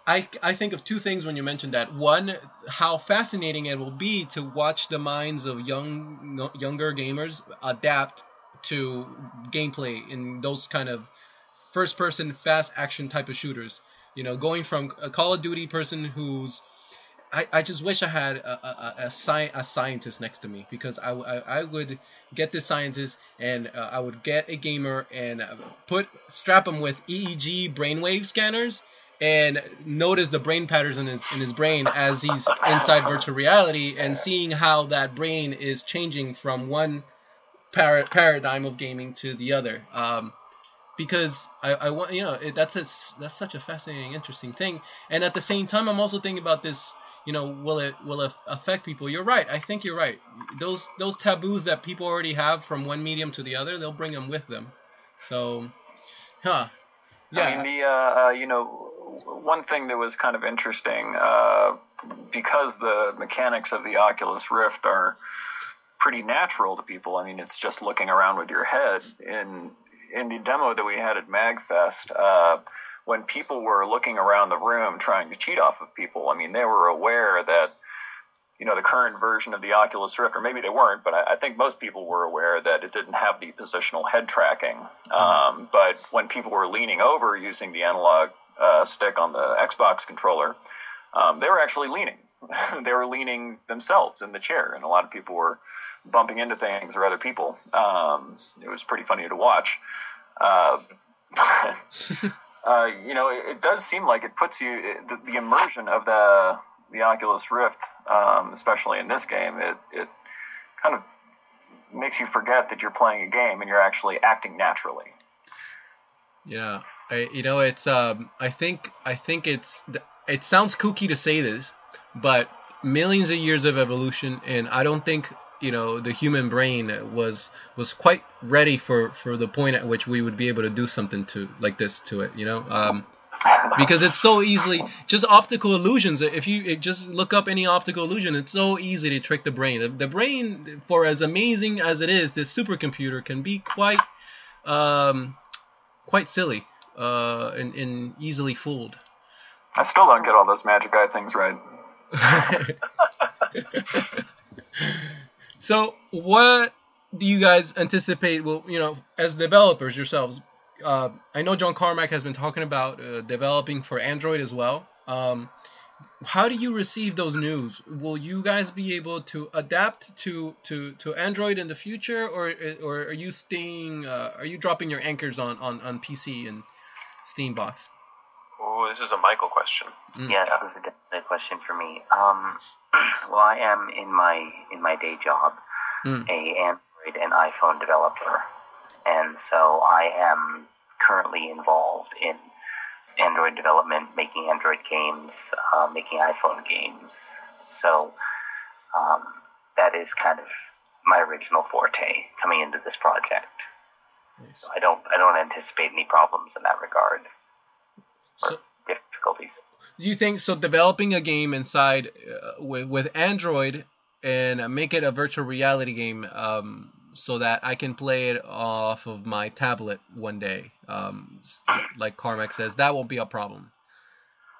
I, I think of two things when you mentioned that. One, how fascinating it will be to watch the minds of young younger gamers adapt to gameplay in those kind of first person fast action type of shooters. You know, going from a Call of Duty person who's I, I just wish I had a, a, a, sci- a scientist next to me because I, I, I would get this scientist and uh, I would get a gamer and uh, put strap him with EEG brainwave scanners and notice the brain patterns in his in his brain as he's inside virtual reality and seeing how that brain is changing from one par- paradigm of gaming to the other. Um, because I, I want you know it, that's a, that's such a fascinating, interesting thing. And at the same time, I'm also thinking about this. You know, will it will it affect people? You're right. I think you're right. Those those taboos that people already have from one medium to the other, they'll bring them with them. So, huh? Yeah. I mean, the uh, uh, you know, one thing that was kind of interesting uh, because the mechanics of the Oculus Rift are pretty natural to people. I mean, it's just looking around with your head. In in the demo that we had at Magfest, uh, when people were looking around the room trying to cheat off of people, I mean, they were aware that you know the current version of the Oculus Rift, or maybe they weren't, but I, I think most people were aware that it didn't have the positional head tracking. Um, but when people were leaning over using the analog uh, stick on the Xbox controller, um, they were actually leaning. [laughs] they were leaning themselves in the chair, and a lot of people were bumping into things or other people. Um, it was pretty funny to watch. Uh, [laughs] [laughs] uh, you know, it, it does seem like it puts you it, the, the immersion of the the Oculus Rift, um, especially in this game, it it kind of makes you forget that you're playing a game and you're actually acting naturally. Yeah, I, you know, it's um, I think I think it's it sounds kooky to say this, but millions of years of evolution, and I don't think you know the human brain was was quite ready for for the point at which we would be able to do something to like this to it. You know, um, because it's so easily just optical illusions. If you just look up any optical illusion, it's so easy to trick the brain. The, brain, for as amazing as it is, this supercomputer can be quite um, quite silly uh, and, and easily fooled. I still don't get all those magic eye things right. [laughs] [laughs] so, what do you guys anticipate? Well, you know, as developers yourselves, uh, I know John Carmack has been talking about uh, developing for Android as well. Um, how do you receive those news? Will you guys be able to adapt to, to, to Android in the future, or or are you staying? Uh, are you dropping your anchors on, on, on PC and Steambox? Oh, this is a Michael question. Mm. Yeah, that was a definite question for me. Um, [clears throat] well, I am in my in my day job Mm. a Android and iPhone developer, and so I am currently involved in Android development, making Android games, uh, making iPhone games. So um, that is kind of my original forte coming into this project. Nice. So I don't I don't anticipate any problems in that regard. So, Difficulties. do you think so? Developing a game inside uh, with with Android and make it a virtual reality game, um, so that I can play it off of my tablet one day, um, like Carmack says, that won't be a problem.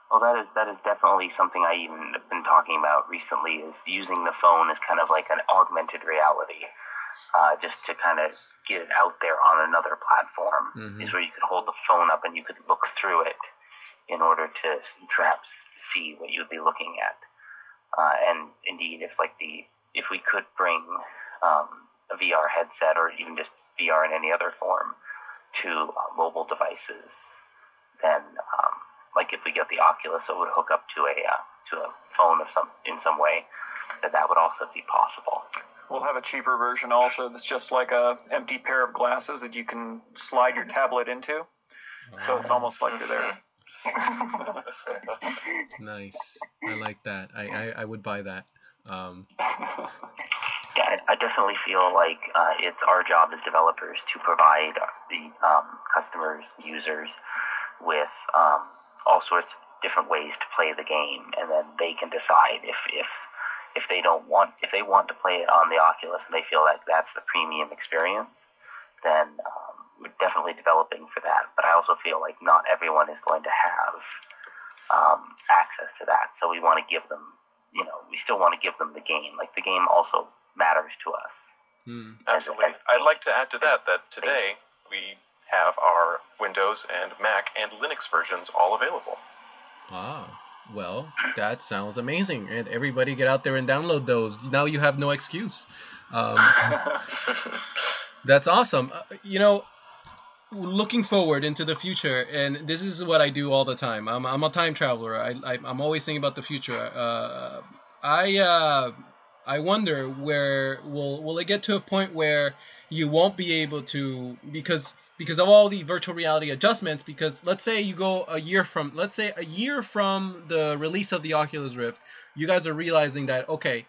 Well, that is that is definitely something I even have been talking about recently. Is using the phone as kind of like an augmented reality, uh, just to kind of get it out there on another platform. Mhm. Is where you could hold the phone up and you could look through it in order to perhaps see what you would be looking at. Uh, and indeed, if like the if we could bring um, a VR headset or even just VR in any other form to uh, mobile devices, then um, like if we get the Oculus, it would hook up to a uh, to a phone of some in some way. That that would also be possible. We'll have a cheaper version also that's just like a empty pair of glasses that you can slide your tablet into. So it's almost like you're there. [laughs] Nice. I like that. I, I, I would buy that. Um, Yeah, I, I definitely feel like uh, it's our job as developers to provide the um, customers, users, with um, all sorts of different ways to play the game, and then they can decide if if if they don't want if they want to play it on the Oculus and they feel like that's the premium experience, then we're definitely developing for that. But I also feel like not everyone is going to have um, access to that, so we want to give them you know, we still want to give them the game. Like the game also matters to us. hmm. Absolutely. I'd like to add to that that today we have our Windows and Mac and Linux versions all available. Ah, well, that sounds amazing. And everybody get out there and download those. Now you have no excuse. Um, [laughs] that's awesome. Uh, you know, looking forward into the future, and this is what I do all the time. I'm, I'm a time traveler. I, I, I'm always thinking about the future. Uh, I uh, I wonder where will will it get to a point where you won't be able to because because of all the virtual reality adjustments because let's say you go a year from let's say a year from the release of the Oculus Rift you guys are realizing that okay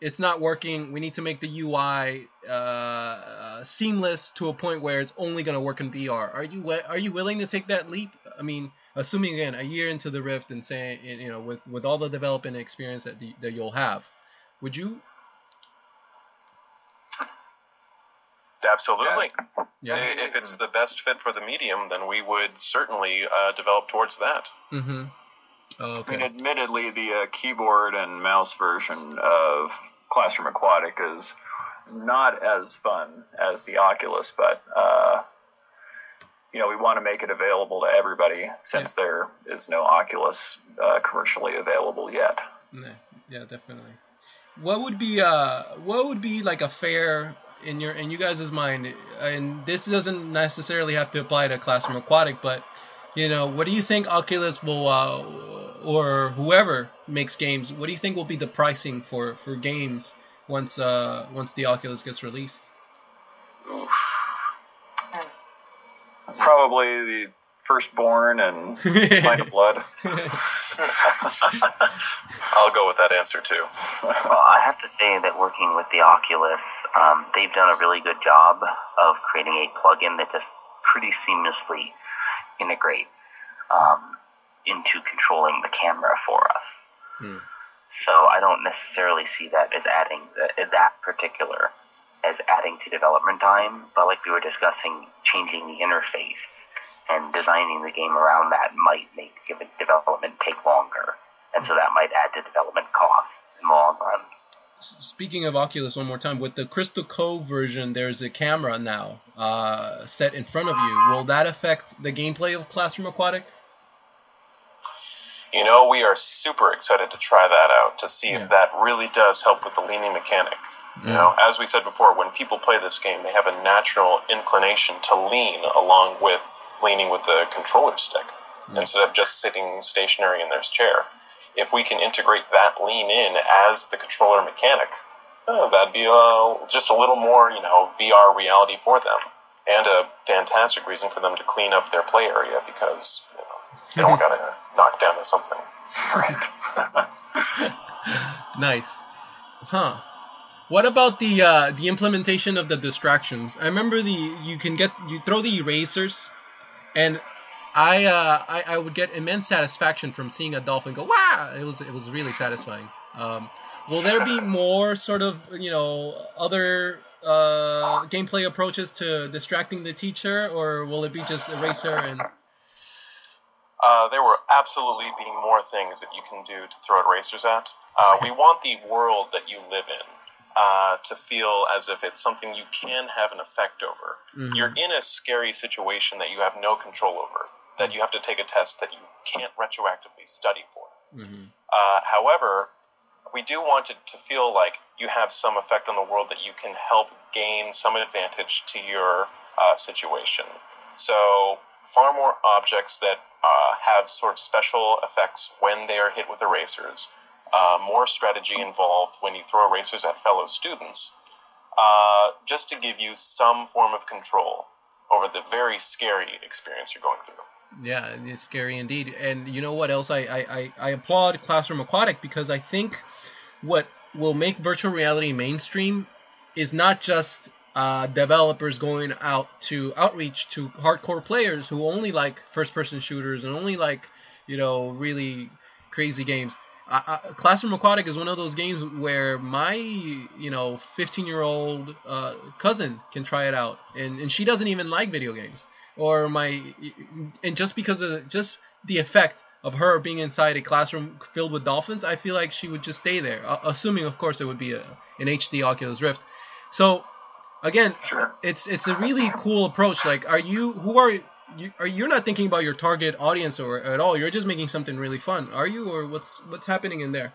it's not working. We need to make the UI uh, uh, seamless to a point where it's only going to work in VR are you are you willing to take that leap? I mean assuming again a year into the Rift and saying you know with with all the development experience that the, that you'll have would you? Absolutely. yeah. I- If it's the best fit for the medium, then we would certainly uh, develop towards that. mm-hmm oh, I okay mean, admittedly, the uh, keyboard and mouse version of Classroom Aquatic is not as fun as the Oculus, but uh, you know we want to make it available to everybody since there is no Oculus uh, commercially available yet. Yeah, yeah, definitely. What would be uh what would be like a fair in your in you guys' mind and this doesn't necessarily have to apply to Classroom Aquatic, but you know, what do you think Oculus will uh, or whoever makes games, what do you think will be the pricing for for games once uh once the Oculus gets released? [sighs] Probably the firstborn and Line of Blood. [laughs] [laughs] I'll go with that answer too. Well, I have to say that working with the Oculus, um, they've done a really good job of creating a plugin that just pretty seamlessly integrates um, into controlling the camera for us. Hmm. So I don't necessarily see that as adding that, that particular as adding to development time, but like we were discussing, changing the interface and designing the game around that might make development take longer, and so that might add to development costs in the long run. Speaking of Oculus, one more time, with the Crystal Cove version, there's a camera now uh, set in front of you. Will that affect the gameplay of Classroom Aquatic? You know, we are super excited to try that out to see Yeah. if that really does help with the leaning mechanic. You know, as we said before, when people play this game, they have a natural inclination to lean along with leaning with the controller stick instead of just sitting stationary in their chair. If we can integrate that lean in as the controller mechanic, oh, that'd be uh, just a little more, you know, VR reality for them, and a fantastic reason for them to clean up their play area because you know, don't gotta knock down or something. Right. [laughs] nice. Huh. What about the uh, the implementation of the distractions? I remember the you can get you throw the erasers, and I uh, I, I would get immense satisfaction from seeing a dolphin go wow. It was it was really satisfying. Um, will there be [laughs] more sort of you know other uh, gameplay approaches to distracting the teacher, or will it be just eraser and Uh, there will absolutely be more things that you can do to throw erasers at. Uh, we want the world that you live in uh, to feel as if it's something you can have an effect over. Mhm. You're in a scary situation that you have no control over, that you have to take a test that you can't retroactively study for. Mhm. Uh, however, we do want it to feel like you have some effect on the world that you can help gain some advantage to your uh, situation. So, far more objects that uh, have sort of special effects when they are hit with erasers, uh, more strategy involved when you throw erasers at fellow students, uh, just to give you some form of control over the very scary experience you're going through. Yeah, it's scary indeed. And you know what else? I, I, I, I applaud Classroom Aquatic because I think what will make virtual reality mainstream is not just uh, developers going out to outreach to hardcore players who only like first person shooters and only like, you know, really crazy games. I, I, Classroom Aquatic is one of those games where my, you know, 15 year old uh, cousin can try it out, and, and she doesn't even like video games. Or my, and just because of just the effect of her being inside a classroom filled with dolphins, I feel like she would just stay there. Assuming, of course, it would be a, an HD Oculus Rift. So, again, Sure. it's it's a really cool approach. Like, are you who are you? Are you're not thinking about your target audience or at all? You're just making something really fun, are you? Or what's what's happening in there?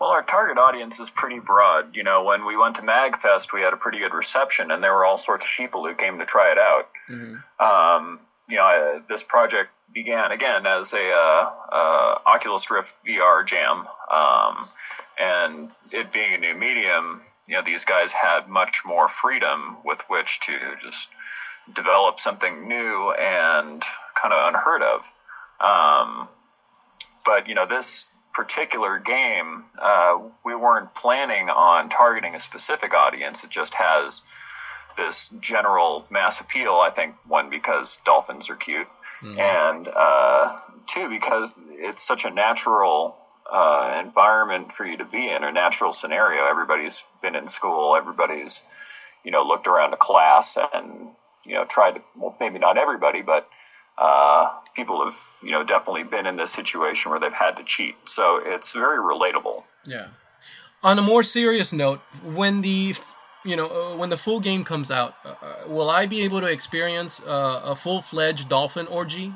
Well, our target audience is pretty broad. You know, when we went to MagFest, we had a pretty good reception, and there were all sorts of people who came to try it out. hmm Um, you know, uh, this project began again as a uh, uh, Oculus Rift VR jam, um, and it being a new medium, you know, these guys had much more freedom with which to just develop something new and kind of unheard of. Um, but you know, this particular game, uh, we weren't planning on targeting a specific audience. It just has this general mass appeal. I think one because dolphins are cute, and uh, two because it's such a natural uh, environment for you to be in, a natural scenario. Everybody's been in school. Everybody's you know looked around a class and you know tried to. Well, maybe not everybody, but uh, people have you know definitely been in this situation where they've had to cheat. So it's very relatable. Yeah. On a more serious note, when the you know uh, when the full game comes out, uh, uh, will I be able to experience uh, a full-fledged dolphin orgy?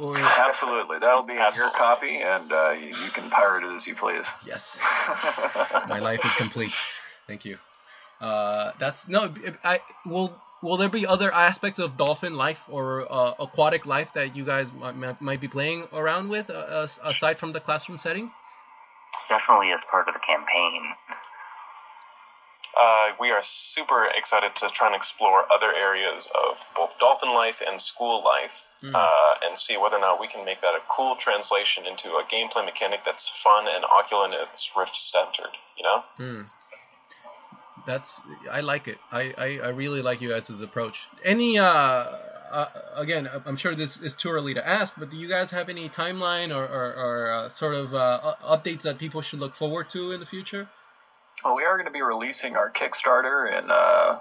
Or Absolutely, that'll be on your copy, and uh, you, you can pirate it as you please. yes, [laughs] my life is complete. Thank you. Uh, that's no. I will. Will there be other aspects of dolphin life or uh, aquatic life that you guys might, might be playing around with uh, aside from the classroom setting? Definitely as part of the campaign. Uh, we are super excited to try and explore other areas of both dolphin life and school life Mm. uh, and see whether or not we can make that a cool translation into a gameplay mechanic that's fun and Oculus Rift centered, you know? Hmm. That's I like it. I, I, I really like you guys' approach. Any uh, uh again, I'm sure this is too early to ask, but do you guys have any timeline or or, or uh, sort of uh, updates that people should look forward to in the future? Well, we are going to be releasing our Kickstarter in uh,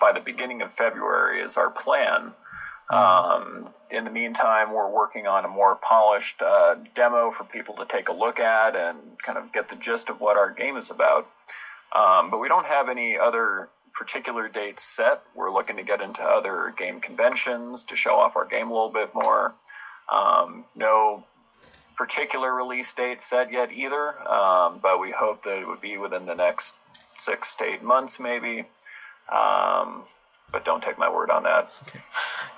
by the beginning of February is our plan. Um, in the meantime, we're working on a more polished uh, demo for people to take a look at and kind of get the gist of what our game is about. Um, but we don't have any other particular dates set. We're looking to get into other game conventions to show off our game a little bit more. Um, no particular release date set yet either, um, but we hope that it would be within the next six to eight months, maybe. Um, but don't take my word on that. And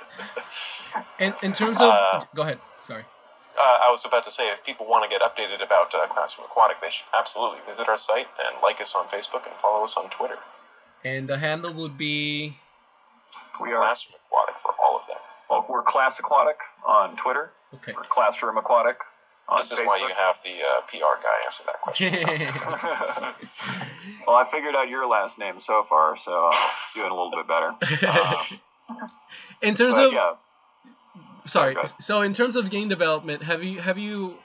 in terms of, Uh, go ahead. Sorry. Uh, I was about to say, if people want to get updated about uh, Classroom Aquatic, they should absolutely visit our site and like us on Facebook and follow us on Twitter. And the handle would be We are Classroom Aquatic for all of them. well, we're Class Aquatic on Twitter. Okay. Or Classroom Aquatic on This is Facebook. why you have the uh, PR guy answer that question. [laughs] well, I figured out your last name so far, so I'm doing a little bit better. Um, [laughs] in terms but of yeah, sorry, Okay. so in terms of game development, have you have you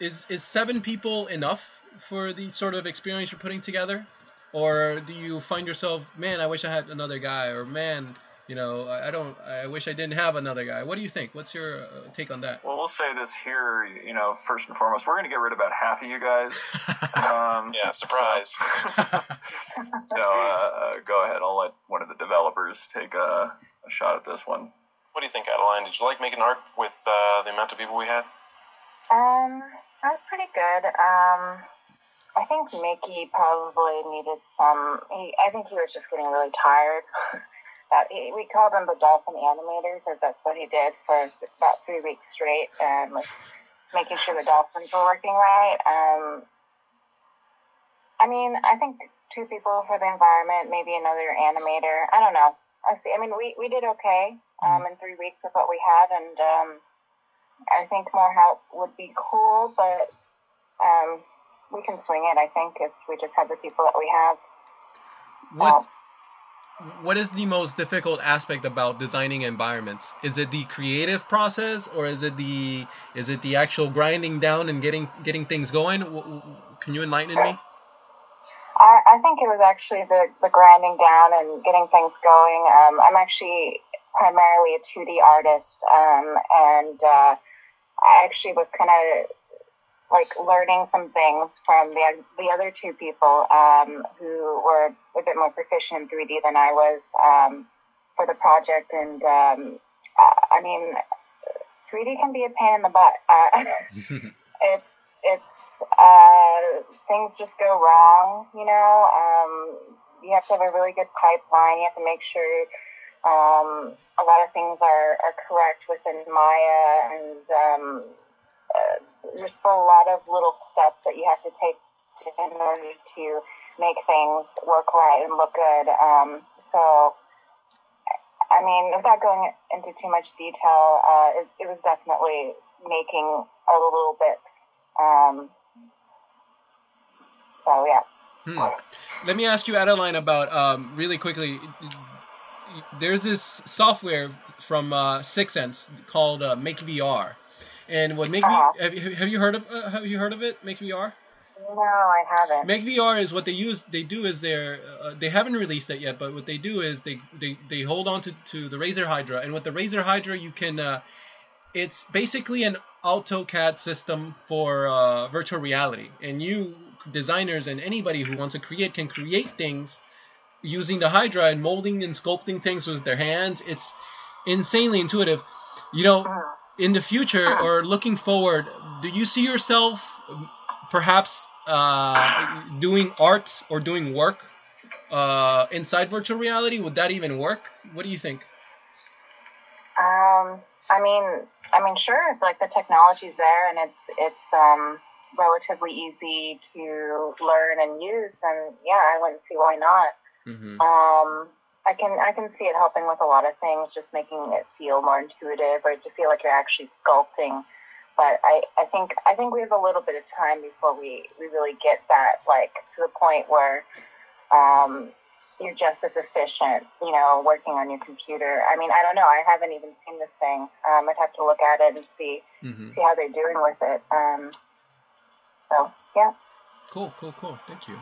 is is seven people enough for the sort of experience you're putting together, or do you find yourself, man, I wish I had another guy, or man, you know, I I don't, I wish I didn't have another guy. What do you think? What's your uh, take on that? well, we'll say this here. You know, first and foremost, we're going to get rid of about half of you guys. Um, [laughs] yeah, surprise. [laughs] So, uh, go ahead. I'll let one of the developers take a, a shot at this one. What do you think, Adeline? Did you like making art with uh, the amount of people we had? Um, that was pretty good. Um, I think Mickey probably needed some. He, I think he was just getting really tired. [laughs] that he, we called him the dolphin animator because that's what he did for about three weeks straight, and was making sure the dolphins were working right. Um, I mean, I think two people for the environment, maybe another animator. I don't know. I see. I mean, we we did okay um, in three weeks with what we had, and um, I think more help would be cool, but um, we can swing it. I think if we just have the people that we have. What what is the most difficult aspect about designing environments? Is it the creative process, or is it the is it the actual grinding down and getting getting things going? W- w- Can you enlighten me? I, think it was actually the, the grinding down and getting things going. Um, I'm actually primarily a 2D artist, um, and uh, I actually was kind of like learning some things from the the other two people um, who were a bit more proficient in 3D than I was um, for the project. And um, I I mean, 3D can be a pain in the butt. Uh, [laughs] [laughs] it's it's uh, things just go wrong. You know, um, you have to have a really good pipeline. You have to make sure um, a lot of things are, are correct within Maya, and um, uh, there's a lot of little steps that you have to take in order to make things work right and look good. Um, so. I mean, without going into too much detail, uh, it, it was definitely making all the little bits. Um, so yeah. Hmm. Let me ask you, Adeline, about um, really quickly. There's this software from uh, Sense called uh, Make VR, and what Make Uh-huh. have, you, have you heard of uh, have you heard of it? Make VR. No, I haven't. Make VR is what they use. They do is they're uh, they haven't released it yet, but what they do is they they, they hold on to, to the Razer Hydra, and with the Razer Hydra you can. Uh, it's basically an AutoCAD system for uh, virtual reality, and you designers and anybody who wants to create can create things using the Hydra and molding and sculpting things with their hands. It's insanely intuitive. You know, in the future or looking forward, do you see yourself perhaps uh, doing art or doing work uh, inside virtual reality? Would that even work? What do you think? Um, I mean, I mean, sure. Like the technology's there, and it's it's um, relatively easy to learn and use. And yeah, I wouldn't see why not. Mm-hmm. Um, I can I can see it helping with a lot of things, just making it feel more intuitive, or to feel like you're actually sculpting. But I, I think I think we have a little bit of time before we, we really get that like to the point where um, you're just as efficient, you know, working on your computer. I mean, I don't know. I haven't even seen this thing. Um, I'd have to look at it and see Mm-hmm. see how they're doing with it. Um, so yeah. Cool, cool, cool. Thank you.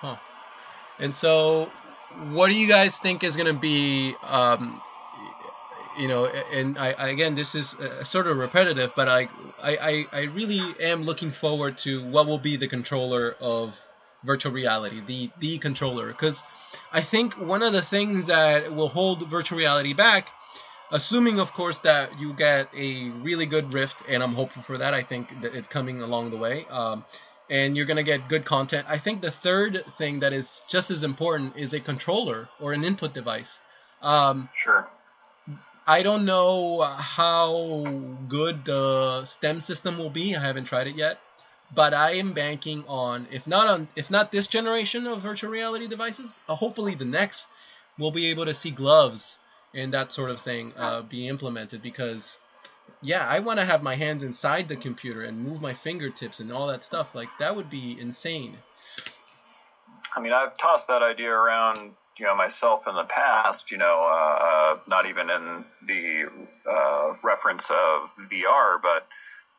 Huh. And so, what do you guys think is going to be, um, you know, and I, again, this is uh, sort of repetitive, but I, I, I I really am looking forward to what will be the controller of virtual reality, the the controller, because I think one of the things that will hold virtual reality back assuming of course that you get a really good rift and i'm hopeful for that i think that it's coming along the way um, and you're going to get good content. I think the third thing that is just as important is a controller or an input device. Um, Sure. i don't know how good the stem system will be. I haven't tried it yet. But i am banking on if not on if not this generation of virtual reality devices uh, hopefully the next we'll be able to see gloves and that sort of thing uh, be implemented because yeah, I want to have my hands inside the computer and move my fingertips and all that stuff. Like that would be insane. I mean, I've tossed that idea around, you know, myself in the past. You know, uh, not even in the uh, reference of VR, but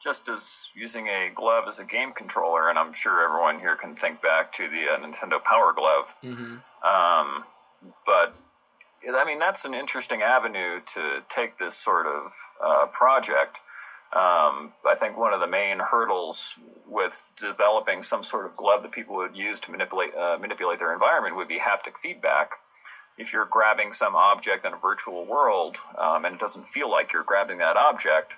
just as using a glove as a game controller. And I'm sure everyone here can think back to the uh, Nintendo Power Glove. Mm-hmm. Um, but I mean, that's an interesting avenue to take this sort of uh, project. Um, I think one of the main hurdles with developing some sort of glove that people would use to manipulate uh, manipulate their environment would be haptic feedback. If you're grabbing some object in a virtual world um, and it doesn't feel like you're grabbing that object,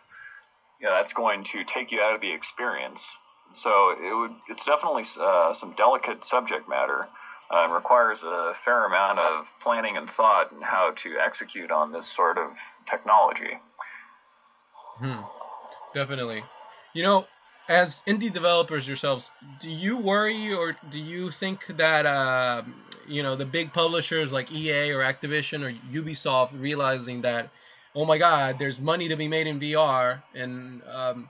you know, that's going to take you out of the experience. So it would it's definitely uh, some delicate subject matter uh, requires a fair amount of planning and thought and how to execute on this sort of technology. Hmm. Definitely. You know, as indie developers yourselves, do you worry or do you think that uh, you know the big publishers like EA or Activision or Ubisoft realizing that oh my God, there's money to be made in VR and um,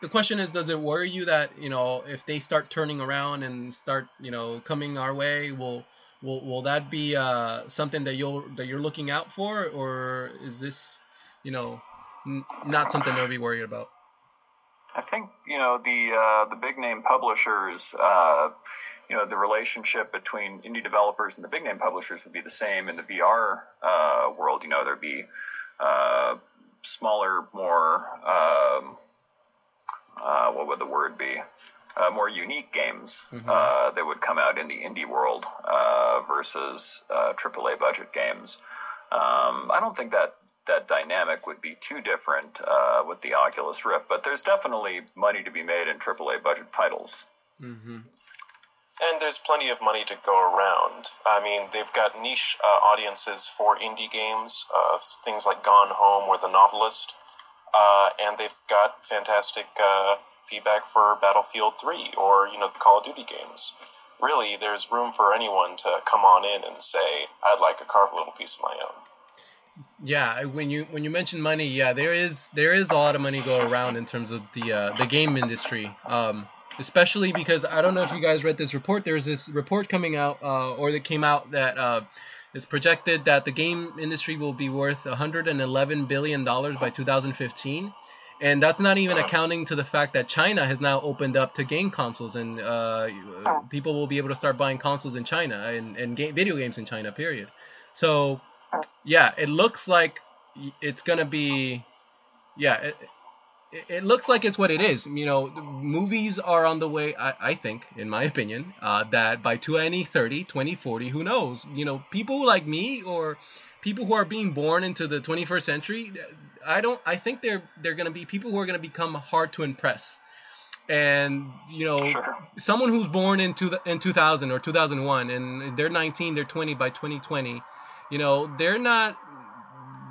the question is, does it worry you that you know if they start turning around and start you know coming our way, will will will that be uh, something that you'll that you're looking out for, or is this you know n- not something to be worried about? I think you know the uh, the big name publishers. Uh, you know the relationship between indie developers and the big name publishers would be the same in the VR uh, world. You know there'd be uh, smaller, more um, uh, what would the word be? Uh, more unique games mm-hmm. uh, that would come out in the indie world uh, versus AAA uh, budget games. Um, I don't think that that dynamic would be too different uh, with the Oculus Rift, but there's definitely money to be made in AAA budget titles. Mm-hmm. And there's plenty of money to go around. I mean, they've got niche uh, audiences for indie games, things like Gone Home or The Novelist. Uh, and they've got fantastic uh, feedback for Battlefield 3 or you know the Call of Duty games. Really, there's room for anyone to come on in and say, "I'd like to carve a little piece of my own." Yeah, when you when you mention money, yeah, there is there is a lot of money go around in terms of the uh, the game industry. Um, especially because I don't know if you guys read this report. There's this report coming out, uh, or that came out that uh, it's projected that the game industry will be worth 111 billion dollars by 2015, and that's not even accounting to the fact that China has now opened up to game consoles, and uh, people will be able to start buying consoles in China and and game, video games in China. Period. So, yeah, it looks like it's gonna be, yeah. It, it looks like it's what it is. You know, movies are on the way, I, I think, in my opinion, uh, that by 2030, 2040, who knows? You know, people like me or people who are being born into the 21st century, I don't, I think they're, they're going to be people who are going to become hard to impress. And, you know, sure. someone who's born in, two, in 2000 or 2001 and they're 19, they're 20 by 2020, you know, they're not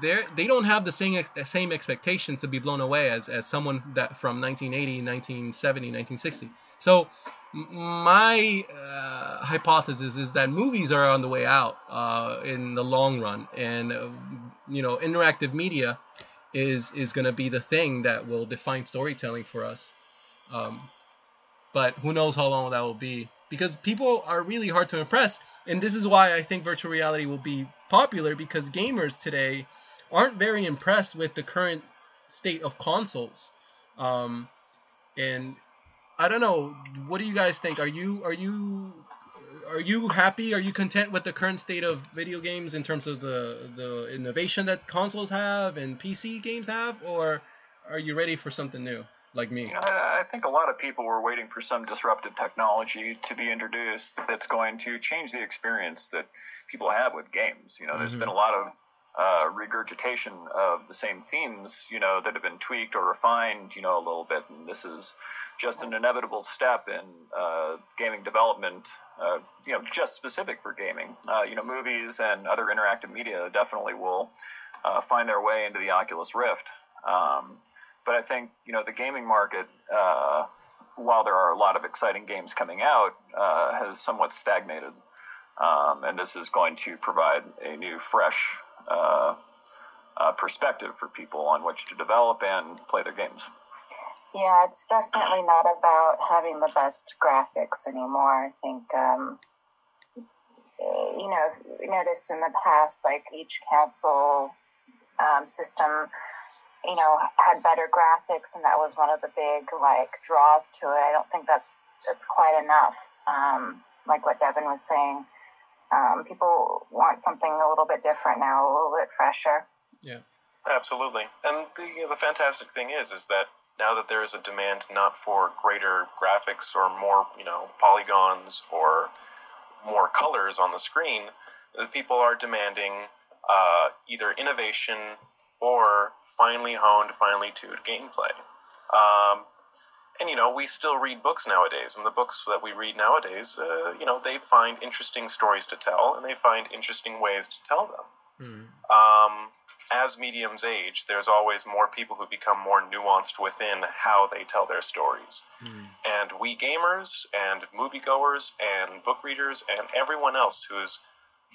they they don't have the same same expectations to be blown away as, as someone that from 1980, 1970, 1960. So my uh, hypothesis is that movies are on the way out uh, in the long run, and uh, you know, interactive media is is going to be the thing that will define storytelling for us. Um, but who knows how long that will be? Because people are really hard to impress, and this is why I think virtual reality will be popular because gamers today aren't very impressed with the current state of consoles. Um, and I don't know. What do you guys think? Are you are you are you happy? Are you content with the current state of video games in terms of the the innovation that consoles have and PC games have, or are you ready for something new? Like me, I think a lot of people were waiting for some disruptive technology to be introduced that's going to change the experience that people have with games. You know, there's mm-hmm. been a lot of uh, regurgitation of the same themes, you know, that have been tweaked or refined, you know, a little bit. And this is just an inevitable step in uh, gaming development, uh, you know, just specific for gaming. Uh, you know, movies and other interactive media definitely will uh, find their way into the Oculus Rift. Um, but I think, you know, the gaming market, uh, while there are a lot of exciting games coming out, has somewhat stagnated. Um, and this is going to provide a new, fresh uh, uh, perspective for people on which to develop and play their games. Yeah, it's definitely not about having the best graphics anymore. I think, um, you know, noticed in the past, like each console um, system, you know, had better graphics, and that was one of the big like draws to it. I don't think that's that's quite enough. Um, like what Devin was saying, um, people want something a little bit different now, a little bit fresher. Yeah. Absolutely. And the, the fantastic thing is, is that now that there is a demand not for greater graphics or more, you know, polygons or more colors on the screen, the people are demanding uh, either innovation or finely honed, finely tuned gameplay. Um, and you know, we still read books nowadays, and the books that we read nowadays, uh, you know, they find interesting stories to tell, and they find interesting ways to tell them. Mm. Um, as mediums age, there's always more people who become more nuanced within how they tell their stories. Mm. And we gamers and moviegoers and book readers and everyone else who's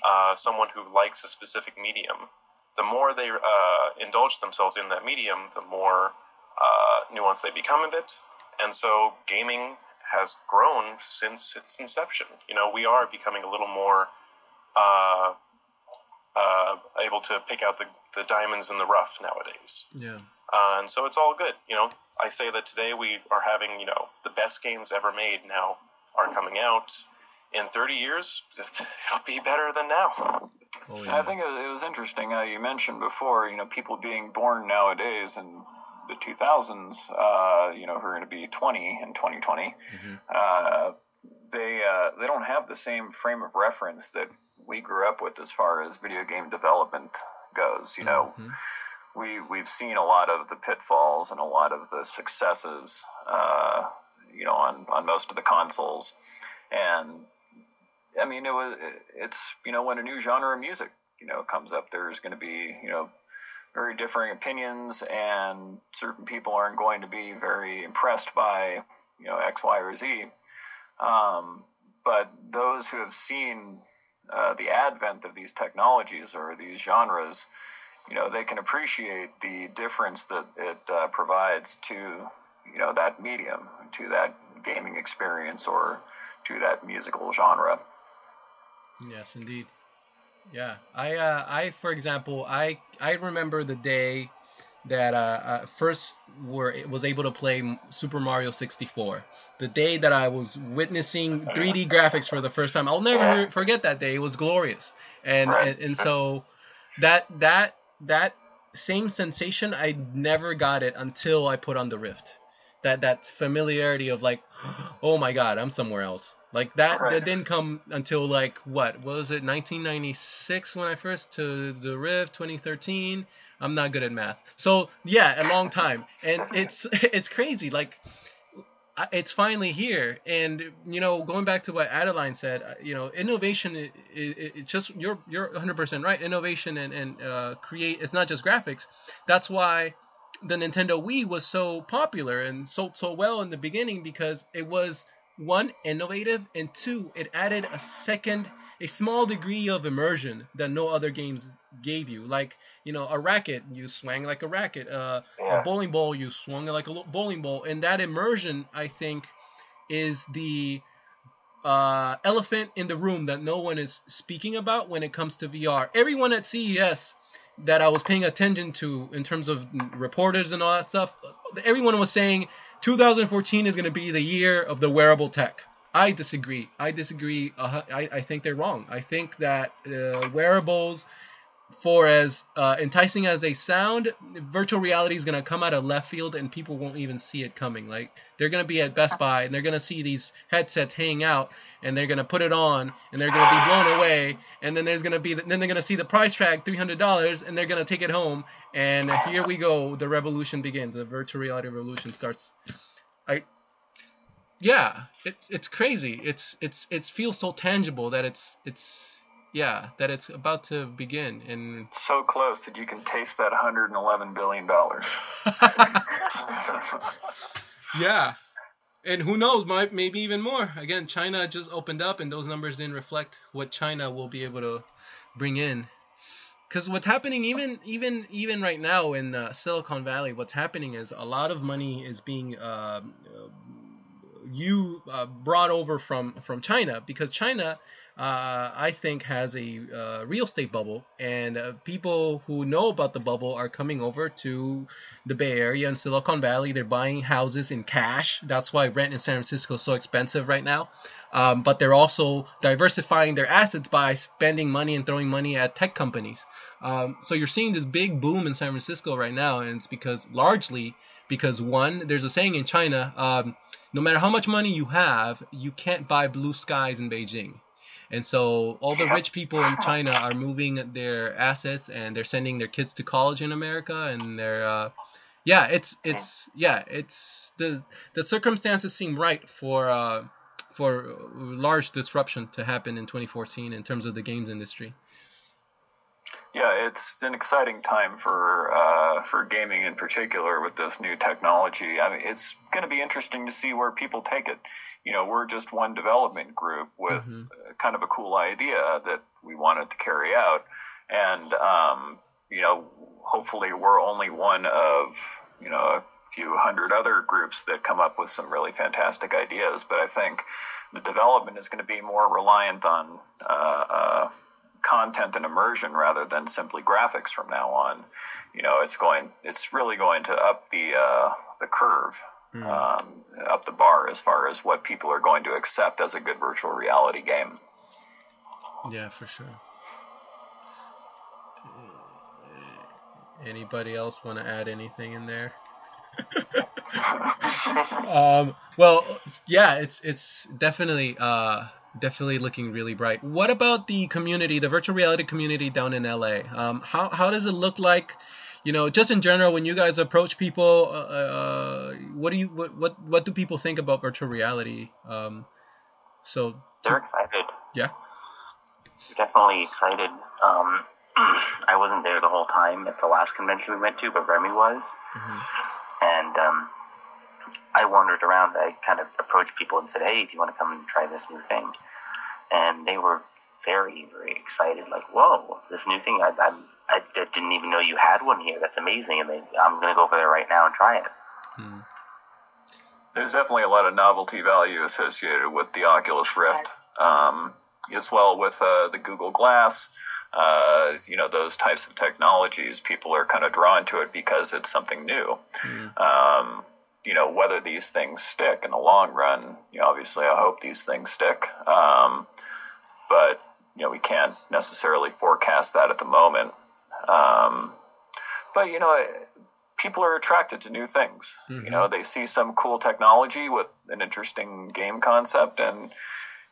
uh, someone who likes a specific medium, the more they uh, indulge themselves in that medium, the more uh, nuanced they become of it. And so gaming has grown since its inception. You know, we are becoming a little more uh, uh, able to pick out the, the diamonds in the rough nowadays. Yeah. Uh, and so it's all good. You know, I say that today we are having, you know, the best games ever made now are coming out. In 30 years, [laughs] it'll be better than now. Oh, I think it it was interesting how you mentioned before, you know, people being born nowadays in the 2000s, uh, you know, who are going to be 20 in 2020, Mhm. uh, they uh, they don't have the same frame of reference that we grew up with as far as video game development goes. You know, Mhm. we we've seen a lot of the pitfalls and a lot of the successes, uh, you know, on on most of the consoles, and I mean, it was it's you know when a new genre of music you know comes up, there's going to be you know very differing opinions, and certain people aren't going to be very impressed by you know X, Y, or Z. Um, but those who have seen uh, the advent of these technologies or these genres, you know, they can appreciate the difference that it uh, provides to you know that medium, to that gaming experience, or to that musical genre. Yes, indeed. Yeah, I, uh, I, for example, I, I remember the day that uh, uh, first were was able to play Super Mario 64. The day that I was witnessing 3D [laughs] graphics for the first time. I'll never forget that day. It was glorious, and and, and so that that that same sensation I never got it until I put on the Rift. That that familiarity of like, [gasps] oh my God, I'm somewhere else. Like that Right. that didn't come until like what was it 1996 when I first to the Rift 2013. I'm not good at math. So yeah, a long time, and [laughs] it's [laughs] it's crazy. Like it's finally here, and you know, going back to what Adeline said, uh, you know, innovation is it, it just you're you're 100% right. Innovation and and uh, create it's not just graphics. That's why the Nintendo Wii was so popular and sold so well in the beginning because it was one innovative and two it added a second a small degree of immersion that no other games gave you. Like you know a racket you swang like a racket. Uh, Yeah. a bowling ball you swung like a bowling ball. And that immersion i think is the uh, elephant in the room that no one is speaking about when it comes to vr everyone at ces that i was paying attention to in terms of reporters and all that stuff everyone was saying 2014 is going to be the year of the wearable tech. I disagree. I disagree. Uh, I, I think they're wrong. I think that uh, wearables, for as uh, enticing as they sound, virtual reality is going to come out of left field and people won't even see it coming. Like they're going to be at Best Buy and they're going to see these headsets hanging out and they're going to put it on and they're going to be blown away and then there's going to be then they're going to see the price tag $300 and they're going to take it home and here we go. The revolution begins. The virtual reality revolution starts. I yeah it, it's crazy. It's it's it feels so tangible that it's it's yeah that it's about to begin and So close that you can taste that 111 billion dollars. [laughs] yeah and who knows might maybe even more again china just opened up and those numbers didn't reflect what china will be able to bring in because what's happening even even even right now in uh, Silicon Valley, what's happening is a lot of money is being uh, you uh, brought over from from China because China. Uh, I think has a uh, real estate bubble, and uh, people who know about the bubble are coming over to the Bay Area and Silicon Valley. They're buying houses in cash. That's why rent in San Francisco is so expensive right now. Um, but they're also diversifying their assets by spending money and throwing money at tech companies. Um, so you're seeing this big boom in San Francisco right now, and it's because largely because one, there's a saying in China, um, no matter how much money you have, you can't buy blue skies in Beijing. And so all the rich people in China are moving their assets and they're sending their kids to college in America and they're uh, yeah, it's it's yeah, it's the the circumstances seem right for uh, for large disruption to happen in 2014 in terms of the games industry. Yeah, it's an exciting time for uh, for gaming in particular with this new technology. I mean, it's going to be interesting to see where people take it. You know, we're just one development group with Mhm. kind of a cool idea that we wanted to carry out, and um, you know, hopefully we're only one of you know a few hundred other groups that come up with some really fantastic ideas. But I think the development is going to be more reliant on uh, uh, content and immersion rather than simply graphics from now on. You know, it's going, it's really going to up the uh, the curve, Mm. um, up the bar as far as what people are going to accept as a good virtual reality game. Yeah, for sure. Anybody else want to add anything in there? [laughs] [laughs] um, well, yeah, it's it's definitely uh, definitely looking really bright. What about the community, the virtual reality community down in LA? Um, how how does it look like? You know, just in general, when you guys approach people, uh, uh, what do you what, what what do people think about virtual reality? Um, so They're excited. Yeah. They're definitely excited. Um, [clears throat] I wasn't there the whole time at the last convention we went to, but Remy was. mhm. And um, I wandered around. I kind of approached people and said, "Hey, do you want to come and try this new thing?" And they were very, very excited. Like, "Whoa, this new thing! I, I, I didn't even know you had one here. That's amazing!" And they, I'm gonna go over there right now and try it. Hmm. There's definitely a lot of novelty value associated with the Oculus Rift, um, as well with uh, the Google Glass. Uh, you know, those types of technologies, people are kind of drawn to it because it's something new. Mm. Um, you know, whether these things stick in the long run, you know, obviously I hope these things stick. Um, but, you know, we can't necessarily forecast that at the moment. Um, but, you know, people are attracted to new things. Mhm. You know, they see some cool technology with an interesting game concept and,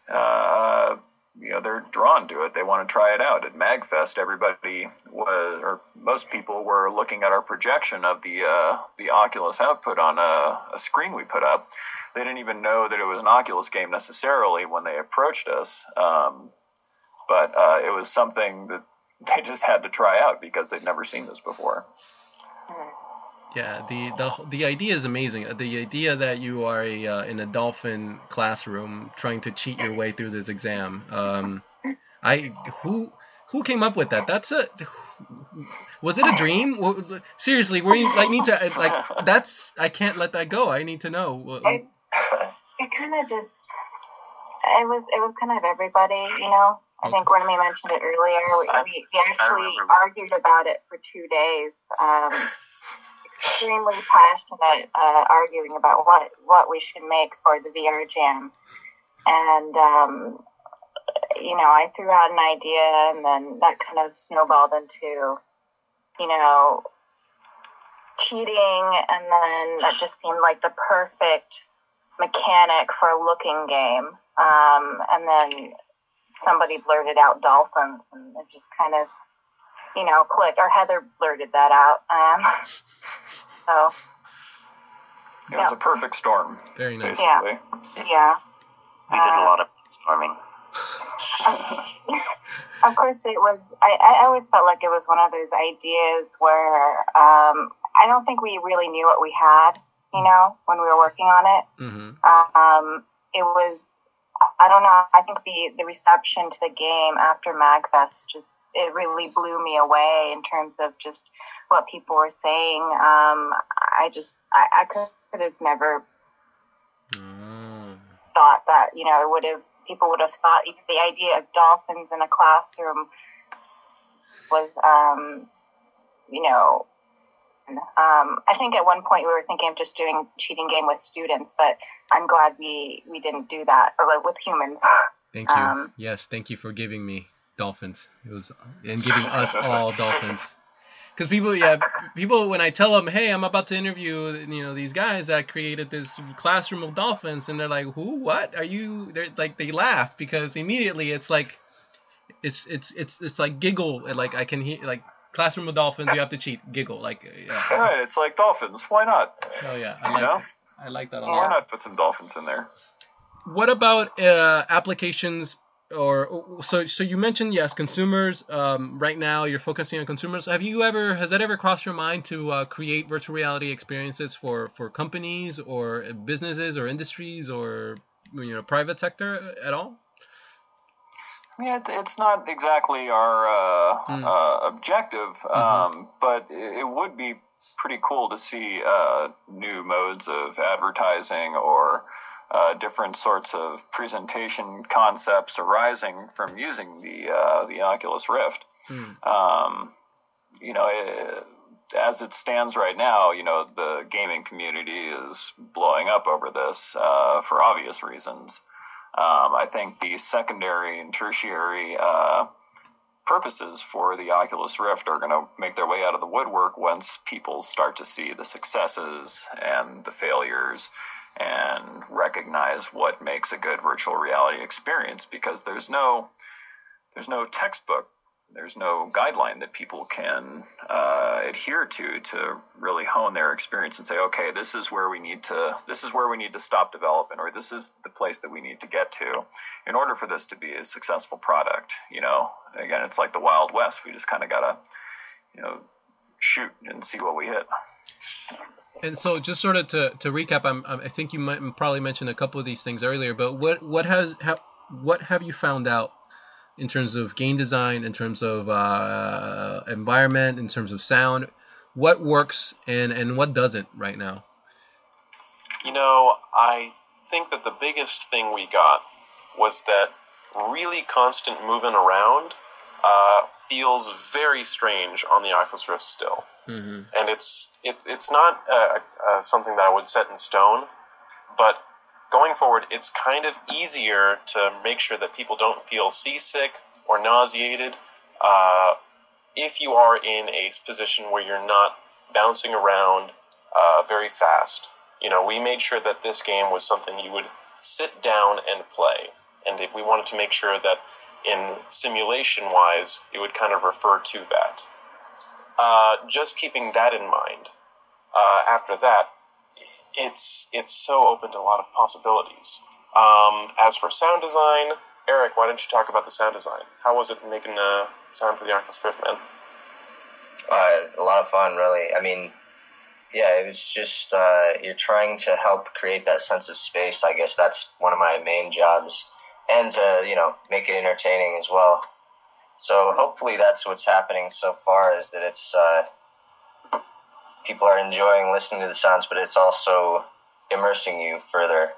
uh, you know, they're drawn to it. They want to try it out. At MagFest, everybody was, or most people were looking at our projection of the uh, the Oculus output on a, a screen we put up. They didn't even know that it was an Oculus game necessarily when they approached us. Um, but uh, it was something that [laughs] they just had to try out because they'd never seen this before. Yeah, the, the the idea is amazing. The idea that you are a uh, in a dolphin classroom trying to cheat your way through this exam. Um, I who who came up with that? That's a was it a dream? Seriously, were you like need to like that's I can't let that go. I need to know. It, it kind of just it was it was kind of everybody, you know. I think Remy mentioned it earlier. We, we, we actually argued about it for two days. Um, extremely passionate, uh, arguing about what what we should make for the VR Jam, and um, you know, I threw out an idea, and then that kind of snowballed into, you know, cheating, and then that just seemed like the perfect mechanic for a looking game. Um, and then somebody blurted out dolphins, and it just kind of, you know, click. Or Heather blurted that out. Um, so It was Yeah. a perfect storm, Very nice. basically. yeah. We did a Uh, lot of brainstorming. [laughs] of course, it was. I, I always felt like it was one of those ideas where um, I don't think we really knew what we had, you know, when we were working on it. hmm Um, it was I don't know. I think the the reception to the game after Magfest just it really blew me away in terms of just what people were saying. Um, I just I, I could have never Mm. thought that you know it would have people would have thought even the idea of dolphins in a classroom was um, you know um, I think at one point we were thinking of just doing cheating game with students, but I'm glad we we didn't do that or like with humans. Thank you. Um, yes, thank you for giving me dolphins. It was and giving us all dolphins. Because people, yeah, people when I tell them, hey, I'm about to interview, you know, these guys that created this classroom of dolphins, and they're like, who, what, are you? They're like, they laugh because immediately it's like, it's it's it's it's like giggle, like I can hear like classroom of dolphins, you have to cheat, giggle, like, yeah. Right, it's like dolphins. Why not? oh yeah, I You like know? I like that a Why lot. not put some dolphins in there? What about uh, applications or so? So you mentioned yes, consumers. Um, right now, you're focusing on consumers. Have you ever has that ever crossed your mind to uh, create virtual reality experiences for for companies or businesses or industries or you know private sector at all? yeah, it's not exactly our uh, Mm. uh, objective, um, but it, it would be pretty cool to see uh, new modes of advertising or uh, different sorts of presentation concepts arising from using the uh, the Oculus Rift. Hmm. Um, you know, it, as it stands right now, you know, the gaming community is blowing up over this uh, for obvious reasons. Um, I think the secondary and tertiary uh, purposes for the Oculus Rift are going to make their way out of the woodwork once people start to see the successes and the failures and recognize what makes a good virtual reality experience because there's no there's no textbook there's no guideline that people can uh, adhere to to really hone their experience and say okay this is where we need to this is where we need to stop development or this is the place that we need to get to in order for this to be a successful product. You know again it's like the wild west. We just kind of gotta you know shoot and see what we hit And so, just sort of to, to recap, I'm, I'm, think you might probably mentioned a couple of these things earlier, but what what has ha, what have you found out in terms of game design, in terms of uh, environment, in terms of sound? What works and, and what doesn't right now? You know, I think that the biggest thing we got was that really constant moving around uh, feels very strange on the Oculus Rift still. Mm-hmm. and it's it's it's not uh, uh, something that I would set in stone, but going forward, it's kind of easier to make sure that people don't feel seasick or nauseated uh, if you are in a position where you're not bouncing around uh, very fast. You know, we made sure that this game was something you would sit down and play, and we wanted to make sure that in simulation wise, it would kind of refer to that uh, just keeping that in mind. Uh, after that, it's it's so open to a lot of possibilities. Um, as for sound design, Eric, why don't you talk about the sound design? How was it making uh, sound for the Oculus Rift, man? Uh, a lot of fun, really. I mean, yeah, it was just uh, you're trying to help create that sense of space. I guess that's one of my main jobs, and to you know make it entertaining as well. So hopefully that's what's happening so far is that it's uh, people are enjoying listening to the sounds, but it's also immersing you further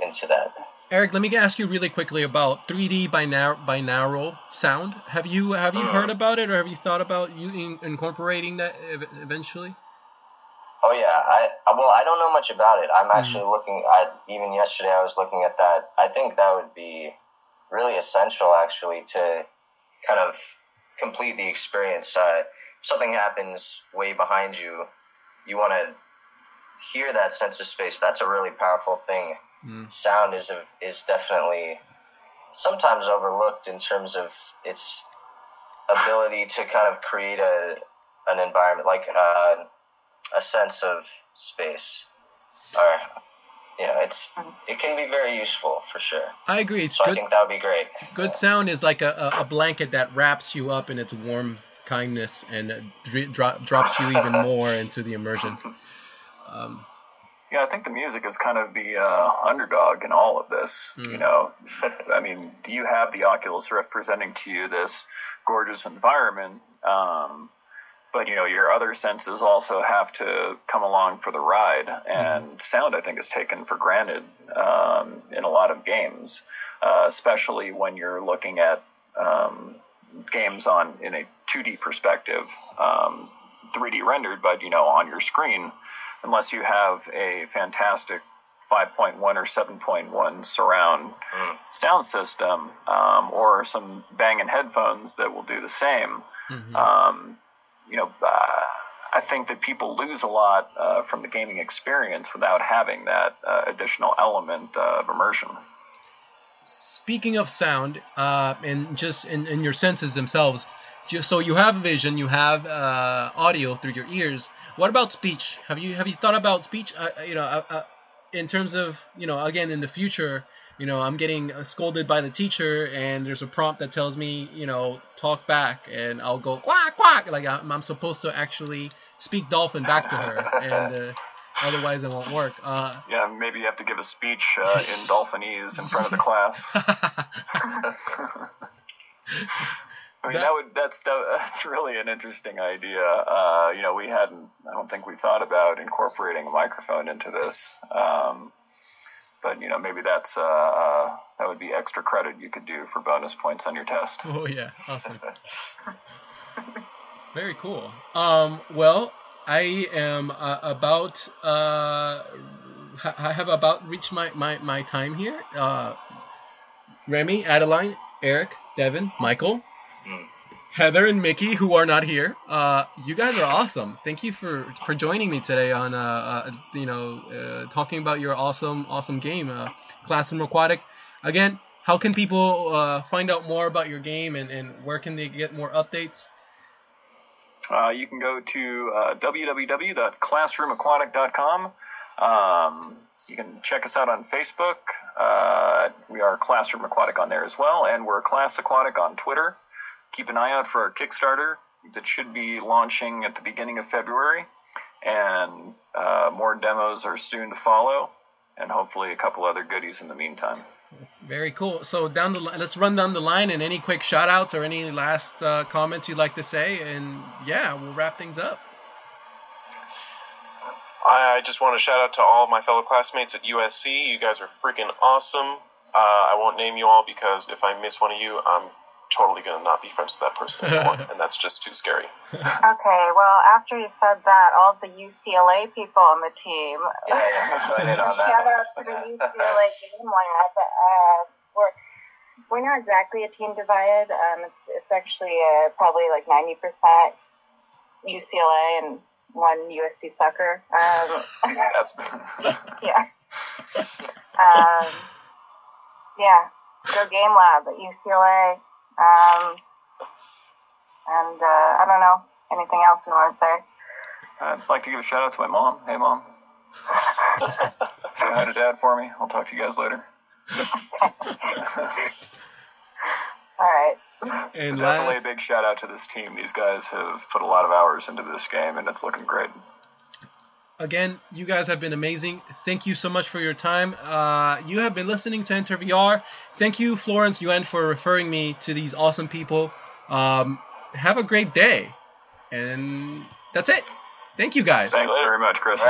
into that. Eric, let me ask you really quickly about 3D binaural, binaural sound. Have you have you heard about it, or have you thought about you incorporating that eventually? Oh yeah, I I- well I don't know much about it. I'm actually looking. I even yesterday I was looking at that. I think that would be really essential actually to kind of complete the experience. Uh, something happens way behind you, you want to hear that sense of space. That's a really powerful thing. Mm. Sound is a, is definitely sometimes overlooked in terms of its ability to kind of create a an environment like uh, a sense of space. Or you know, it's it can be very useful for sure. I agree. It's So I think that would be great. Good sound is like a, a, a blanket that wraps you up in its warm kindness and uh, dro- drops you even [laughs] more into the immersion. Um, Yeah, I think the music is kind of the uh, underdog in all of this. Mm. You know, [laughs] I mean, you have the Oculus Rift presenting to you this gorgeous environment, um, but you know, your other senses also have to come along for the ride. And sound, I think, is taken for granted um, in a lot of games, uh, especially when you're looking at um, games on in a 2D perspective, um, 3D rendered, but you know, on your screen unless you have a fantastic 5.1 or 7.1 surround Mm. sound system um, or some banging headphones that will do the same. Mhm. You know, uh, I think that people lose a lot uh, from the gaming experience without having that uh, additional element of immersion. Speaking of sound, uh, and just in, in your senses themselves, just so you have vision, you have uh, audio through your ears. What about speech? Have you have you thought about speech? Uh, you know, in terms of you know, again in the future, you know, I'm getting uh, scolded by the teacher, and there's a prompt that tells me, you know, talk back, and I'll go quack quack, like I'm, I'm supposed to actually speak dolphin back to her, and uh, otherwise it won't work. Uh, Yeah, maybe you have to give a speech uh, in Dolphinese in front of the class. [laughs] I mean, That- that, would that's that's really an interesting idea. Uh, you know, we hadn't. I don't think we thought about incorporating a microphone into this. Um, but you know, maybe that's uh, uh, that would be extra credit you could do for bonus points on your test. [laughs] Oh yeah, awesome. [laughs] Very cool. Um, well, I am uh, about uh, ha- I have about reached my my, my time here. Uh, Remy, Adeline, Eric, Devin, Michael, Mm. Heather, and Mickey, who are not here. Uh, you guys are awesome. Thank you for for joining me today on uh, uh you know uh, talking about your awesome awesome game, uh, Classroom Aquatic. Again, how can people uh, find out more about your game and, and where can they get more updates? Uh, you can go to uh, www.classroomaquatic.com. Um, you can check us out on Facebook. Uh, we are Classroom Aquatic on there as well, and we're Class Aquatic on Twitter. Keep an eye out for our Kickstarter that should be launching at the beginning of February, and uh, more demos are soon to follow, and hopefully a couple other goodies in the meantime. Very cool. So down the li- let's run down the line and any quick shout outs or any last uh, comments you'd like to say and yeah, we'll wrap things up. I I just want to shout out to all my fellow classmates at USC. You guys are freaking awesome. Uh, I won't name you all because if I miss one of you, I'm totally gonna not be friends with that person anymore, [laughs] and that's just too scary. Okay, well, after you said that, all the UCLA people on the team. [laughs] Yeah, yeah, join in on that. Shout out to the UCLA [laughs] Game Lab. Uh, we're we're not exactly a team divided. Um, it's it's actually uh, probably like ninety percent UCLA and one USC sucker. Um, That's yeah. Um, yeah. Go Game Lab at UCLA. Um, and uh, I don't know anything else we want to say. I'd like to give a shout out to my mom. Hey, mom. Say hi to dad for me. I'll talk to you guys later. [laughs] All right. And Definitely last, a big shout out to this team. These guys have put a lot of hours into this game, and it's looking great. Again, you guys have been amazing. Thank you so much for your time. Uh, you have been listening to Enter VR. Thank you, Florence Yuen, for referring me to these awesome people. Um, have a great day. And that's it. Thank you guys. Thanks very much, Chris.